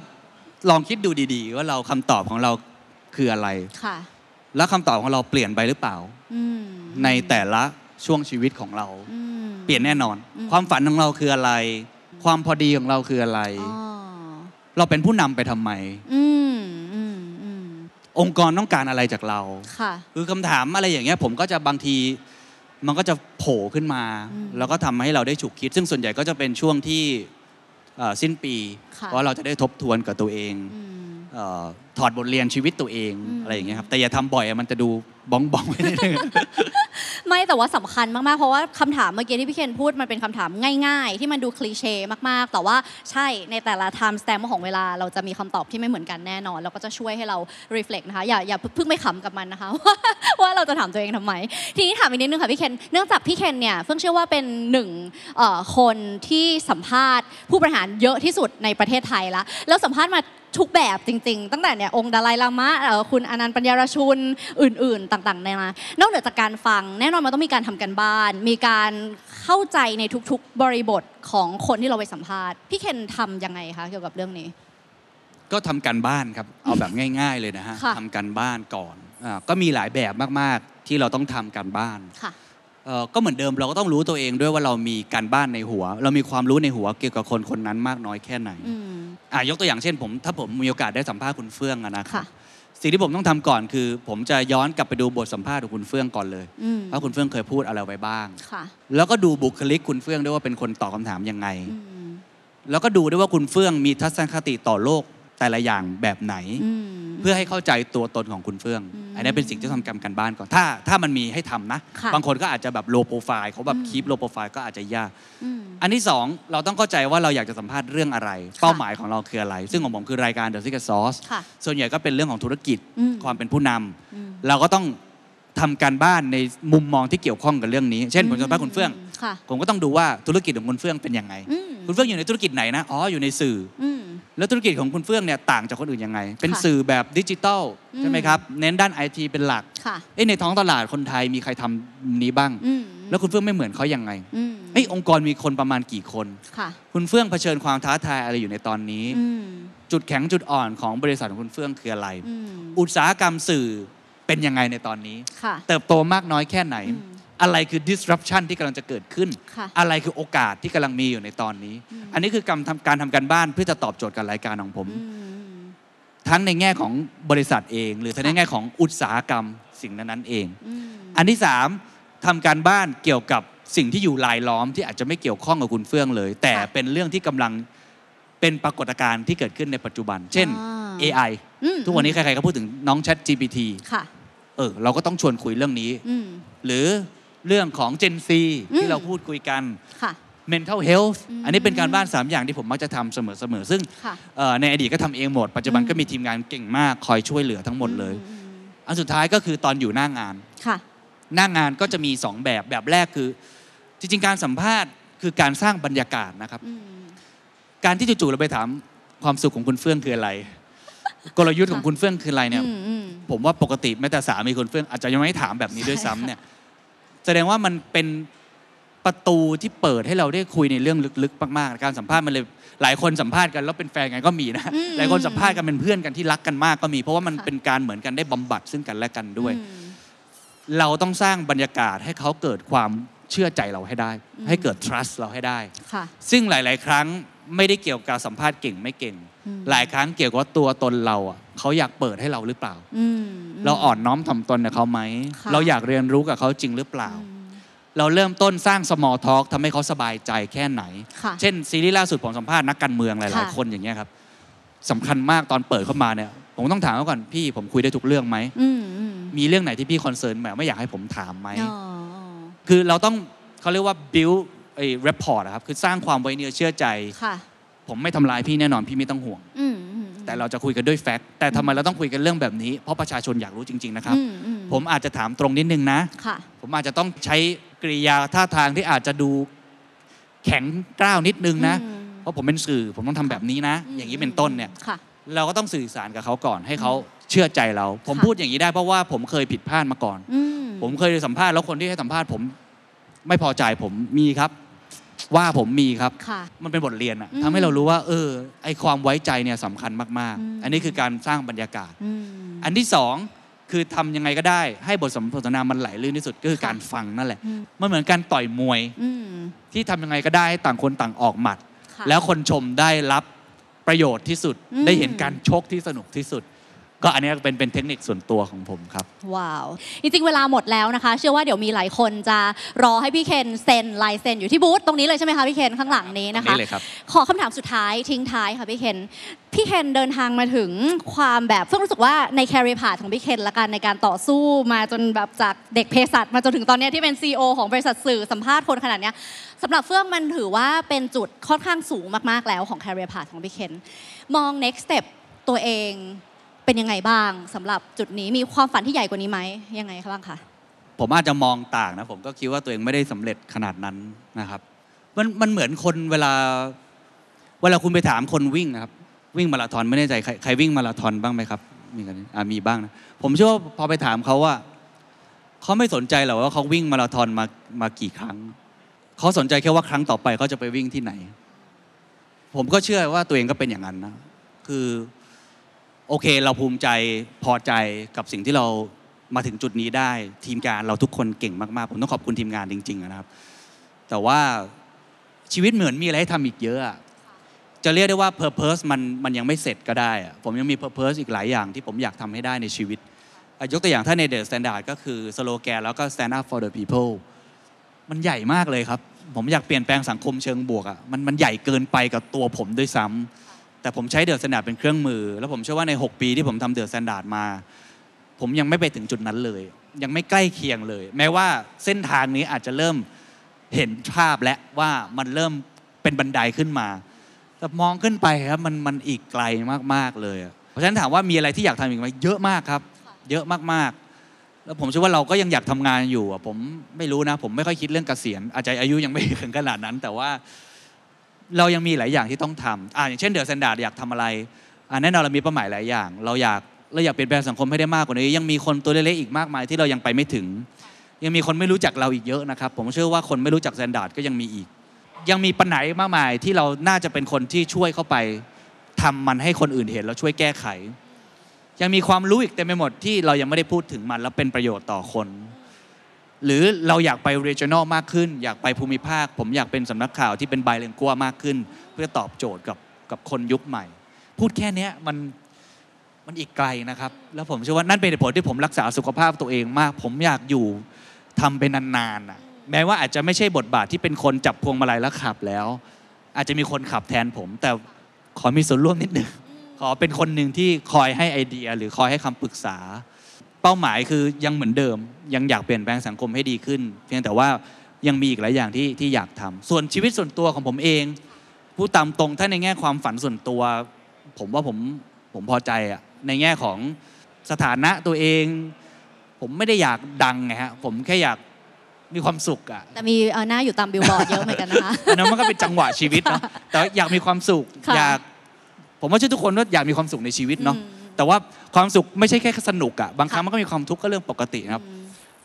ลองคิดดูดี ๆ ว่าเราคำตอบของเราคืออะไรค่ะแล้วคำตอบของเราเปลี่ยนไปหรือเปล่าอืมในแต่ละช่วงชีวิตของเราอืมเปลี่ยนแน่นอนอืมความฝันของเราคืออะไร ความพอดีของเราคืออะไรอ๋อเราเป็นผู้นำไปทำไมอืมอืมอืมองค์กรต้องการอะไรจากเราค่ะคือคำถามอะไรอย่างเงี้ย ผมก็จะบางที มันก็จะโผล่ขึ้นมาอืมแล้วก็ทำให้เราได้ฉุกคิด ซึ่งส่วนใหญ่ก็จะเป็นช่วงที่เอ่อสิ้นปีค่ะเพราะเราจะได้ทบทวนกับตัวเองอืมเอ่อ ถอดบทเรียนชีวิตตัวเองอืมอะไรอย่างเงี้ยครับแต่อย่าทำบ่อยอะมันจะดูบ้องบ้องๆไปนิดนึงไม่แต่ว่าสำคัญมาก ๆ เพราะว่าคำถามเมื่อกี้ที่พี่เคนพูดมันเป็นคำถามง่าย ๆ ที่มันดูคลีเช่มาก ๆ แต่ว่าใช่ในแต่ละ time stamp ของเวลาเราจะมีคำตอบที่ไม่เหมือนกันแน่นอน แล้วก็จะช่วยให้เรา reflect นะคะอย่าอย่าเพิ่งไม่ขำกับมันนะคะ ว่าว่าเราจะถามตัวเองทำไม ทีนี้ถามอีกนิดนึงค่ะพี่เคนเนื่องจากพี่เคนเนี่ยเพิ่งเชื่อว่าเป็นหนึ่งเอ่อคนที่สัมภาษณ์ ผู้บริหารเยอะที่สุดในประเทศไทยละแล้วสัมภาษณ์มา ทุกแบบจริง ๆ ตั้งแต่เนี่ยองค์ดาไลลามะเอ่อคุณอนันต์ปัญญารชุนอื่น ๆ ต่างๆในมานอกเหนือจากการฟัง แน่นอนมันต้องมีการทำกันบ้าน มีการเข้าใจในทุกๆบริบทของคนที่เราไปสัมภาษณ์พี่เคนทำยังไงคะเกี่ยวกับเรื่องนี้ ก็ทำการบ้านครับเอาแบบง่าย ๆ เลยนะฮะค่ะทำการบ้านก่อนอาก็มีหลายแบบมากๆที่เราต้องทำการบ้านค่ะเอ่อ ก็เหมือนเดิมเราก็ต้องรู้ตัวเองด้วยว่าเรามีการบ้านในหัว เรามีความรู้ในหัวเกี่ยวกับคนคนนั้นมากน้อยแค่ไหนอืมอะยกตัวอย่างเช่น ผมถ้าผมมีโอกาสได้สัมภาษณ์คุณเฟื่องอะนะค่ะสิ่งที่ผมต้องทำก่อนคือ ผมจะย้อนกลับไปดูบทสัมภาษณ์ของคุณเฟื่องก่อนเลยอืมว่าคุณเฟื่องเคยพูดอะไรไว้บ้างค่ะแล้วก็ดูบุคลิกคุณเฟื่องด้วยว่าเป็นคนตอบคำถามยังไงอืมแล้วก็ดูด้วยว่าคุณเฟื่องมีทัศนคติต่อโลก แต่ละอย่างแบบไหนอืมเพื่อให้เข้าใจตัวตนของคุณเฟื่องอืมอันนี้เป็นสิ่งที่ทำกรรมกันบ้านก่อนถ้าถ้ามันมีให้ทำนะค่ะบางคนก็อาจจะแบบโลโปรไฟล์เขาแบบอืมคีปโลโปรไฟล์ก็อาจจะยากอืมอันที่สองเราต้องเข้าใจว่าเราอยากจะสัมภาษณ์เรื่องอะไร เป้าหมายของเราคืออะไร ซึ่งของผมคือรายการ The Secret Sauce ค่ะส่วนใหญ่ก็เป็นเรื่องของธุรกิจอืมความเป็นผู้นำอืมเราก็ต้องทำการบ้านในมุมมองที่เกี่ยวข้องกับเรื่องนี้ เช่นผมจะสัมภาษณ์คุณเฟื่องค่ะผมก็ต้องดูว่าธุรกิจของคุณเฟื่องเป็นยังไงอืมคุณเฟื่องอยู่ในธุรกิจไหนนะ อ๋อ อยู่ในสื่ออืม แล้วธุรกิจของคุณเฟื่องเนี่ยต่างจากคนอื่นยังไง เป็นค่ะสื่อแบบดิจิตอลอืมใช่ไหมครับ เน้นด้านไอทีเป็นหลักค่ะเอ้ยในท้องตลาดคนไทยมีใครทำนี้บ้างอืมแล้วคุณเฟื่องไม่เหมือนเขายังไงอืมเอ้ยองค์กรมีคนประมาณกี่คนค่ะคุณเฟื่องเผชิญความท้าทายอะไรอยู่ในตอนนี้อืมจุดแข็งจุดอ่อนของบริษัทของคุณเฟื่องคืออะไรอืมอุตสาหกรรมสื่อเป็นยังไงในตอนนี้ค่ะเติบโตมากน้อยแค่ไหนอืม อะไรคือ disruption ที่กำลังจะเกิดขึ้นค่ะอะไรคือโอกาสที่กำลังมีอยู่ในตอนนี้อืมอันนี้คือการทำการทำการบ้านเพื่อจะตอบโจทย์กับรายการของผมอืมทั้งในแง่ของบริษัทเอง หรือทั้งในแง่ของอุตสาหกรรมสิ่งนั้นๆเองอืมอันที่สามทำการบ้านเกี่ยวกับสิ่งที่อยู่รายล้อมที่อาจจะไม่เกี่ยวข้องกับคุณเฟื่องเลย แต่เป็นเรื่องที่กำลังเป็นปรากฏการณ์ที่เกิดขึ้นในปัจจุบัน เช่นอ่า AI อืมทุกวันนี้ใครๆก็พูดถึงน้อง Chat GPT ค่ะเออเราก็ต้องชวนคุยเรื่องนี้อืมหรือ เรื่องของ Gen Z อืมที่เราพูดคุยกันค่ะ mental health อืมอันนี้เป็นการบ้าน 3 อย่างที่ผมมักจะทำเสมอๆ ซึ่งค่ะเอ่อในอดีตก็ทำเองหมด ปัจจุบันอืมก็มีทีมงานเก่งมากคอยช่วยเหลือทั้งหมดเลยอืมอันสุดท้ายก็คือตอนอยู่หน้างานค่ะหน้างานก็จะมี 2 แบบแบบแรกคือ จริงๆ การสัมภาษณ์คือการสร้างบรรยากาศนะครับอืมการที่จู่ๆเราไปถามความสุขของคุณเฟื่องคืออะไร กลยุทธ์ของคุณเฟื่องคืออะไรเนี่ยอืมอืมผมว่าปกติแม้แต่สามีคุณเฟื่องอาจจะยังไม่ถามแบบนี้ด้วยซ้ำเนี่ย แสดงว่ามันเป็นประตูที่เปิดให้เราได้คุยในเรื่องลึกๆ มากๆ การสัมภาษณ์มันเลยหลายคนสัมภาษณ์กันแล้วเป็นแฟนกันก็มีนะอืมหลายคนสัมภาษณ์กันเป็นเพื่อนกันที่รักกันมากก็มี เพราะว่ามันค่ะเป็นการเหมือนกันได้บำบัดซึ่งกันและกันด้วยอืมเราต้องสร้างบรรยากาศให้เขาเกิดความเชื่อใจเราให้ได้อืมให้เกิด trust เราให้ได้ค่ะซึ่งหลาย ๆ ครั้ง ไม่ได้เกี่ยวกับสัมภาษณ์เก่งไม่เก่งอืมหลายครั้งเกี่ยวกับว่าตัวตนเราอะเขาอยากเปิดให้เราหรือเปล่าอืมเราอ่อนน้อมถ่อมตนกับเขาไหมค่ะเราอยากเรียนรู้กับเขาจริงหรือเปล่าอืมเราเริ่มต้นสร้าง small talk ทำให้เขาสบายใจแค่ไหนค่ะเช่นซีรีส์ล่าสุดผมสัมภาษณ์นักการเมืองหลายค่ะๆคนอย่างเงี้ยครับสำคัญมากตอนเปิดเข้ามาเนี่ย ผมต้องถามเขาก่อนพี่ผมคุยได้ทุกเรื่องไหมอืมอืมมีเรื่องไหนที่พี่ concern แบบไม่อยากให้ผมถามไหมอ๋อคือเราต้องเขาเรียกว่า build ไอ้ rapport อะครับคือสร้างความไว้เนื้อเชื่อใจ ค่ะ ผมไม่ทำลายพี่แน่นอนพี่ไม่ต้องห่วง อืมอืมแต่เราจะคุยกันด้วย fact แต่ทำไมเราต้องคุยกันเรื่องแบบนี้ เพราะประชาชนอยากรู้จริงๆนะครับ อืมอืมผมอาจจะถามตรงนิดนึงนะ ค่ะ ผมอาจจะต้องใช้กริยาท่าทางที่อาจจะดูแข็งกร้าวนิดนึงนะ อืม เพราะผมเป็นสื่อผมต้องทำแบบนี้นะ อย่างนี้เป็นต้นเนี่ย ค่ะ เราก็ต้องสื่อสารกับเขาก่อนให้เขาเชื่อใจเรา ผมค่ะ พูดอย่างนี้ได้เพราะว่าผมเคยผิดพลาดมาก่อน อืม ผมเคยสัมภาษณ์แล้วคนที่ให้สัมภาษณ์ผมไม่พอใจผมมีครับ ว่าผมมีครับค่ะมันเป็นบทเรียนอะอืมทำให้เรารู้ว่า เออ ไอความไว้ใจเนี่ยสำคัญมากอืมๆอันนี้คือการสร้างบรรยากาศอืมอันที่สองคือทำยังไงก็ได้ให้บทสนทนามันไหลลื่นที่สุดก็คือค่ะการฟังนั่นแหละอืมมันเหมือนการต่อยมวยอืมที่ทำยังไงก็ได้ให้ต่างคนต่างออกหมัดค่ะแล้วคนชมได้รับประโยชน์ที่สุดอืมได้เห็นการชกที่สนุกที่สุด ก็อันนี้เป็นเป็นเทคนิคส่วนตัวของผมครับ ว้าว จริงๆ เวลาหมดแล้วนะคะ เชื่อว่าเดี๋ยวมีหลายคนจะรอให้พี่เคนเซ็นลายเซ็นอยู่ที่บูธตรงนี้เลยใช่ไหมคะพี่เคนข้างหลังนี้นะตรงคะนี้เลยครับขอคำถามสุดท้ายทิ้งท้ายค่ะพี่เคนพี่เคนเดินทางมาถึงความแบบเพิ่งรู้สึกว่าในแคริพาของพี่เคนละกันในการต่อสู้มาจนแบบจากเด็กเภสัชมาจนถึงตอนเนี้ยที่เป็น CEO ของบริษัทสื่อสัมภาษณ์คนขนาดเนี้ยสำหรับเฟื่องมันถือว่าเป็นจุดค่อนข้างสูงมากๆแล้วของแคริพาของพี่เคนมอง next step ตัวเอง เป็นยังไงบ้างสำหรับจุดนี้มีความฝันที่ใหญ่กว่านี้ไหมยังไงคะบ้างคะผมอาจจะมองต่างนะผมก็คิดว่าตัวเองไม่ได้สำเร็จขนาดนั้นนะครับ มันมันเหมือนคนเวลา เวลาคุณไปถามคนวิ่งนะครับ วิ่งมาราธอนไม่แน่ใจใครใครวิ่งมาราธอนบ้างไหมครับ มีกันอ่ามีบ้างนะผมเชื่อว่าพอไปถามเขาว่าเขาไม่สนใจหรอกว่าเขาวิ่งมาราธอนมามากี่ครั้งเขาสนใจแค่ว่าครั้งต่อไปเขาจะไปวิ่งที่ไหน ผมก็เชื่อว่าตัวเองก็เป็นอย่างนั้นนะคือ โอเค เราภูมิใจพอใจกับสิ่งที่เรามาถึงจุดนี้ได้ ทีมงานเราทุกคนเก่งมากๆ ผมต้องขอบคุณทีมงานจริง ๆ นะครับ แต่ว่าชีวิตเหมือนมีอะไรให้ทำอีกเยอะจะเรียกได้ว่า Purpose มันมันยังไม่เสร็จก็ได้ ผมยังมี Purpose อีกหลายอย่างที่ผมอยากทำให้ได้ในชีวิต ยกตัวอย่างถ้าใน The Standard ก็คือสโลแกนแล้วก็ Stand up for the people มันใหญ่มากเลยครับ ผมอยากเปลี่ยนแปลงสังคมเชิงบวกอะมันมันใหญ่เกินไปกับตัวผมด้วยซ้ำ แต่ผมใช้เดอะ s t แ n นด r d เป็นเครื่องมือ แล้วผมเชื่อว่าใน 6 ปีที่ผมทำเดอะ s t แ n นด r d มา ผมยังไม่ไปถึงจุดนั้นเลย ยังไม่ใกล้เคียงเลย แม้ว่าเส้นทางนี้อาจจะเริ่มเห็นภาพและว่ามันเริ่มเป็นบันไดขึ้นมา แต่มองขึ้นไปครับมันมันอีกไกลมากๆเลย เพราะฉะนั้นถามว่ามีอะไรที่อยากทำอีกไหมเยอะมากครับ เยอะมากๆ แล้วผมเชื่อว่าเราก็ยังอยากทำงานอยู่อะผมไม่รู้นะ ผมไม่ค่อยคิดเรื่องเกษียณอาจจะอายุยังไม่ถึงขนาดนั้น แต่ว่า เรายังมีหลายอย่างที่ต้องทำอ่าอย่างเช่นเดอะ s t แ n นด r d อยากทำอะไรอ่าแน่นอนเรามีเป้าหมายหลายอย่าง เราอยากเราอยากเปลี่ยนแปลงสังคมให้ได้มากกว่านี้ ยังมีคนตัวเล็กๆอีกมากมายที่เรายังไปไม่ถึง ยังมีคนไม่รู้จักเราอีกเยอะนะครับ ผมเชื่อว่าคนไม่รู้จักแ n นด r d ก็ยังมีอีก ยังมีปัญหามากมายที่เราน่าจะเป็นคนที่ช่วยเข้าไปททำมันให้คนอื่นเห็นแล้วช่วยแก้ไข ยังมีความรู้อีกเต็มไปหมดที่เรายังไม่ได้พูดถึงมันแล้วเป็นประโยชน์ต่อคน หรือเราอยากไป regional มากขึ้น อยากไปภูมิภาค ผมอยากเป็นสำนักข่าวที่เป็นไบเลงกัวมากขึ้น เพื่อตอบโจทย์กับกับคนยุคใหม่ พูดแค่นี้มันมันอีกไกลนะครับ แล้วผมเชื่อว่านั่นเป็นเหตุผลที่ผมรักษาสุขภาพตัวเองมาก ผมอยากอยู่ทำเป็นนานๆนะแม้ว่าอาจจะไม่ใช่บทบาทที่เป็นคนจับพวงมาลัยแล้วขับแล้ว อาจจะมีคนขับแทนผม แต่ขอมีส่วนร่วมนิดนึงขอเป็นคนหนึ่งที่คอยให้ไอเดีย หรือคอยให้คำปรึกษา เป้าหมายคือยังเหมือนเดิม ยังอยากเปลี่ยนแปลงสังคมให้ดีขึ้น เพียงแต่ว่ายังมีอีกหลายอย่างที่ที่อยากทำส่วนชีวิตส่วนตัวของผมเองพูดตามตรงถ้าในแง่ความฝันส่วนตัว ผมว่าผมผมพอใจอะในแง่ของสถานะตัวเอง ผมไม่ได้อยากดังไงฮะผมแค่อยากมีความสุขอะแต่มีเอ่อหน้าอยู่ตามบิลบอร์ดเยอะเหมือนกันนะคะอันนั้นมันก็เป็นจังหวะชีวิตเนาะแต่ว่าอยากมีความสุขค่ะอยาก ผมว่าเชื่อทุกคนว่าอยากมีความสุขในชีวิตเนาะอืม แต่ว่าความสุขไม่ใช่แค่สนุกอะบางครั้งมันก็มีความทุกข์ก็เรื่องปกตินะครับ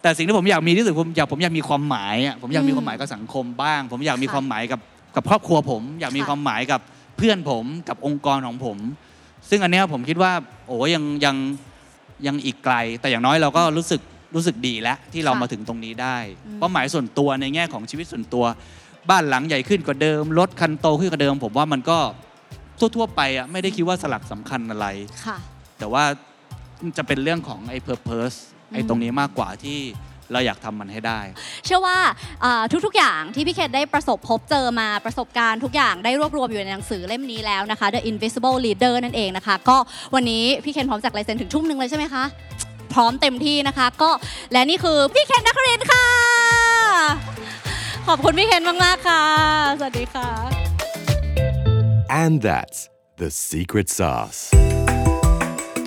แต่สิ่งที่ผมอยากมีที่สุดผมอยากผมอยากมีความหมายอะผมอยากมีความหมายกับสังคมบ้าง ผมอยากมีค่ะความหมายกับกับครอบครัวผม อยากมีค่ะความหมายกับเพื่อนผมกับองค์กรของผม ซึ่งอันเนี้ยผมคิดว่าโอ้ยังยังยังอีกไกล แต่อย่างน้อยเราก็รู้สึกรู้สึกดีแล้วที่เราค่ะมาถึงตรงนี้ได้อืมเป้าหมายส่วนตัวในแง่ของชีวิตส่วนตัว บ้านหลังใหญ่ขึ้นกว่าเดิมรถคันโตขึ้นกว่าเดิม ผมว่ามันก็ทั่วๆไปอะไม่ได้คิดว่าสลักสำคัญอะไรค่ะ แต่ว่าจะเป็นเรื่องของไอ้ purpose ไอ้ตรงนี้มากกว่าที่เราอยากทำมันให้ได้ เชื่อว่าเอ่อทุกๆ อย่างที่พี่เคนได้ประสบพบเจอมาประสบการณ์ทุกอย่างได้รวบรวมอยู่ในหนังสือเล่มนี้แล้วนะคะ The Invisible Leader นั่นเองนะคะ ก็วันนี้พี่เคนพร้อมจากลายเซ็นถึงทุ่มหนึ่งเลยใช่ไหมคะ พร้อมเต็มที่นะคะ ก็และนี่คือพี่เคนนักเรียนค่ะ ขอบคุณพี่เคนมากๆค่ะ สวัสดีค่ะ And that's the secret sauce.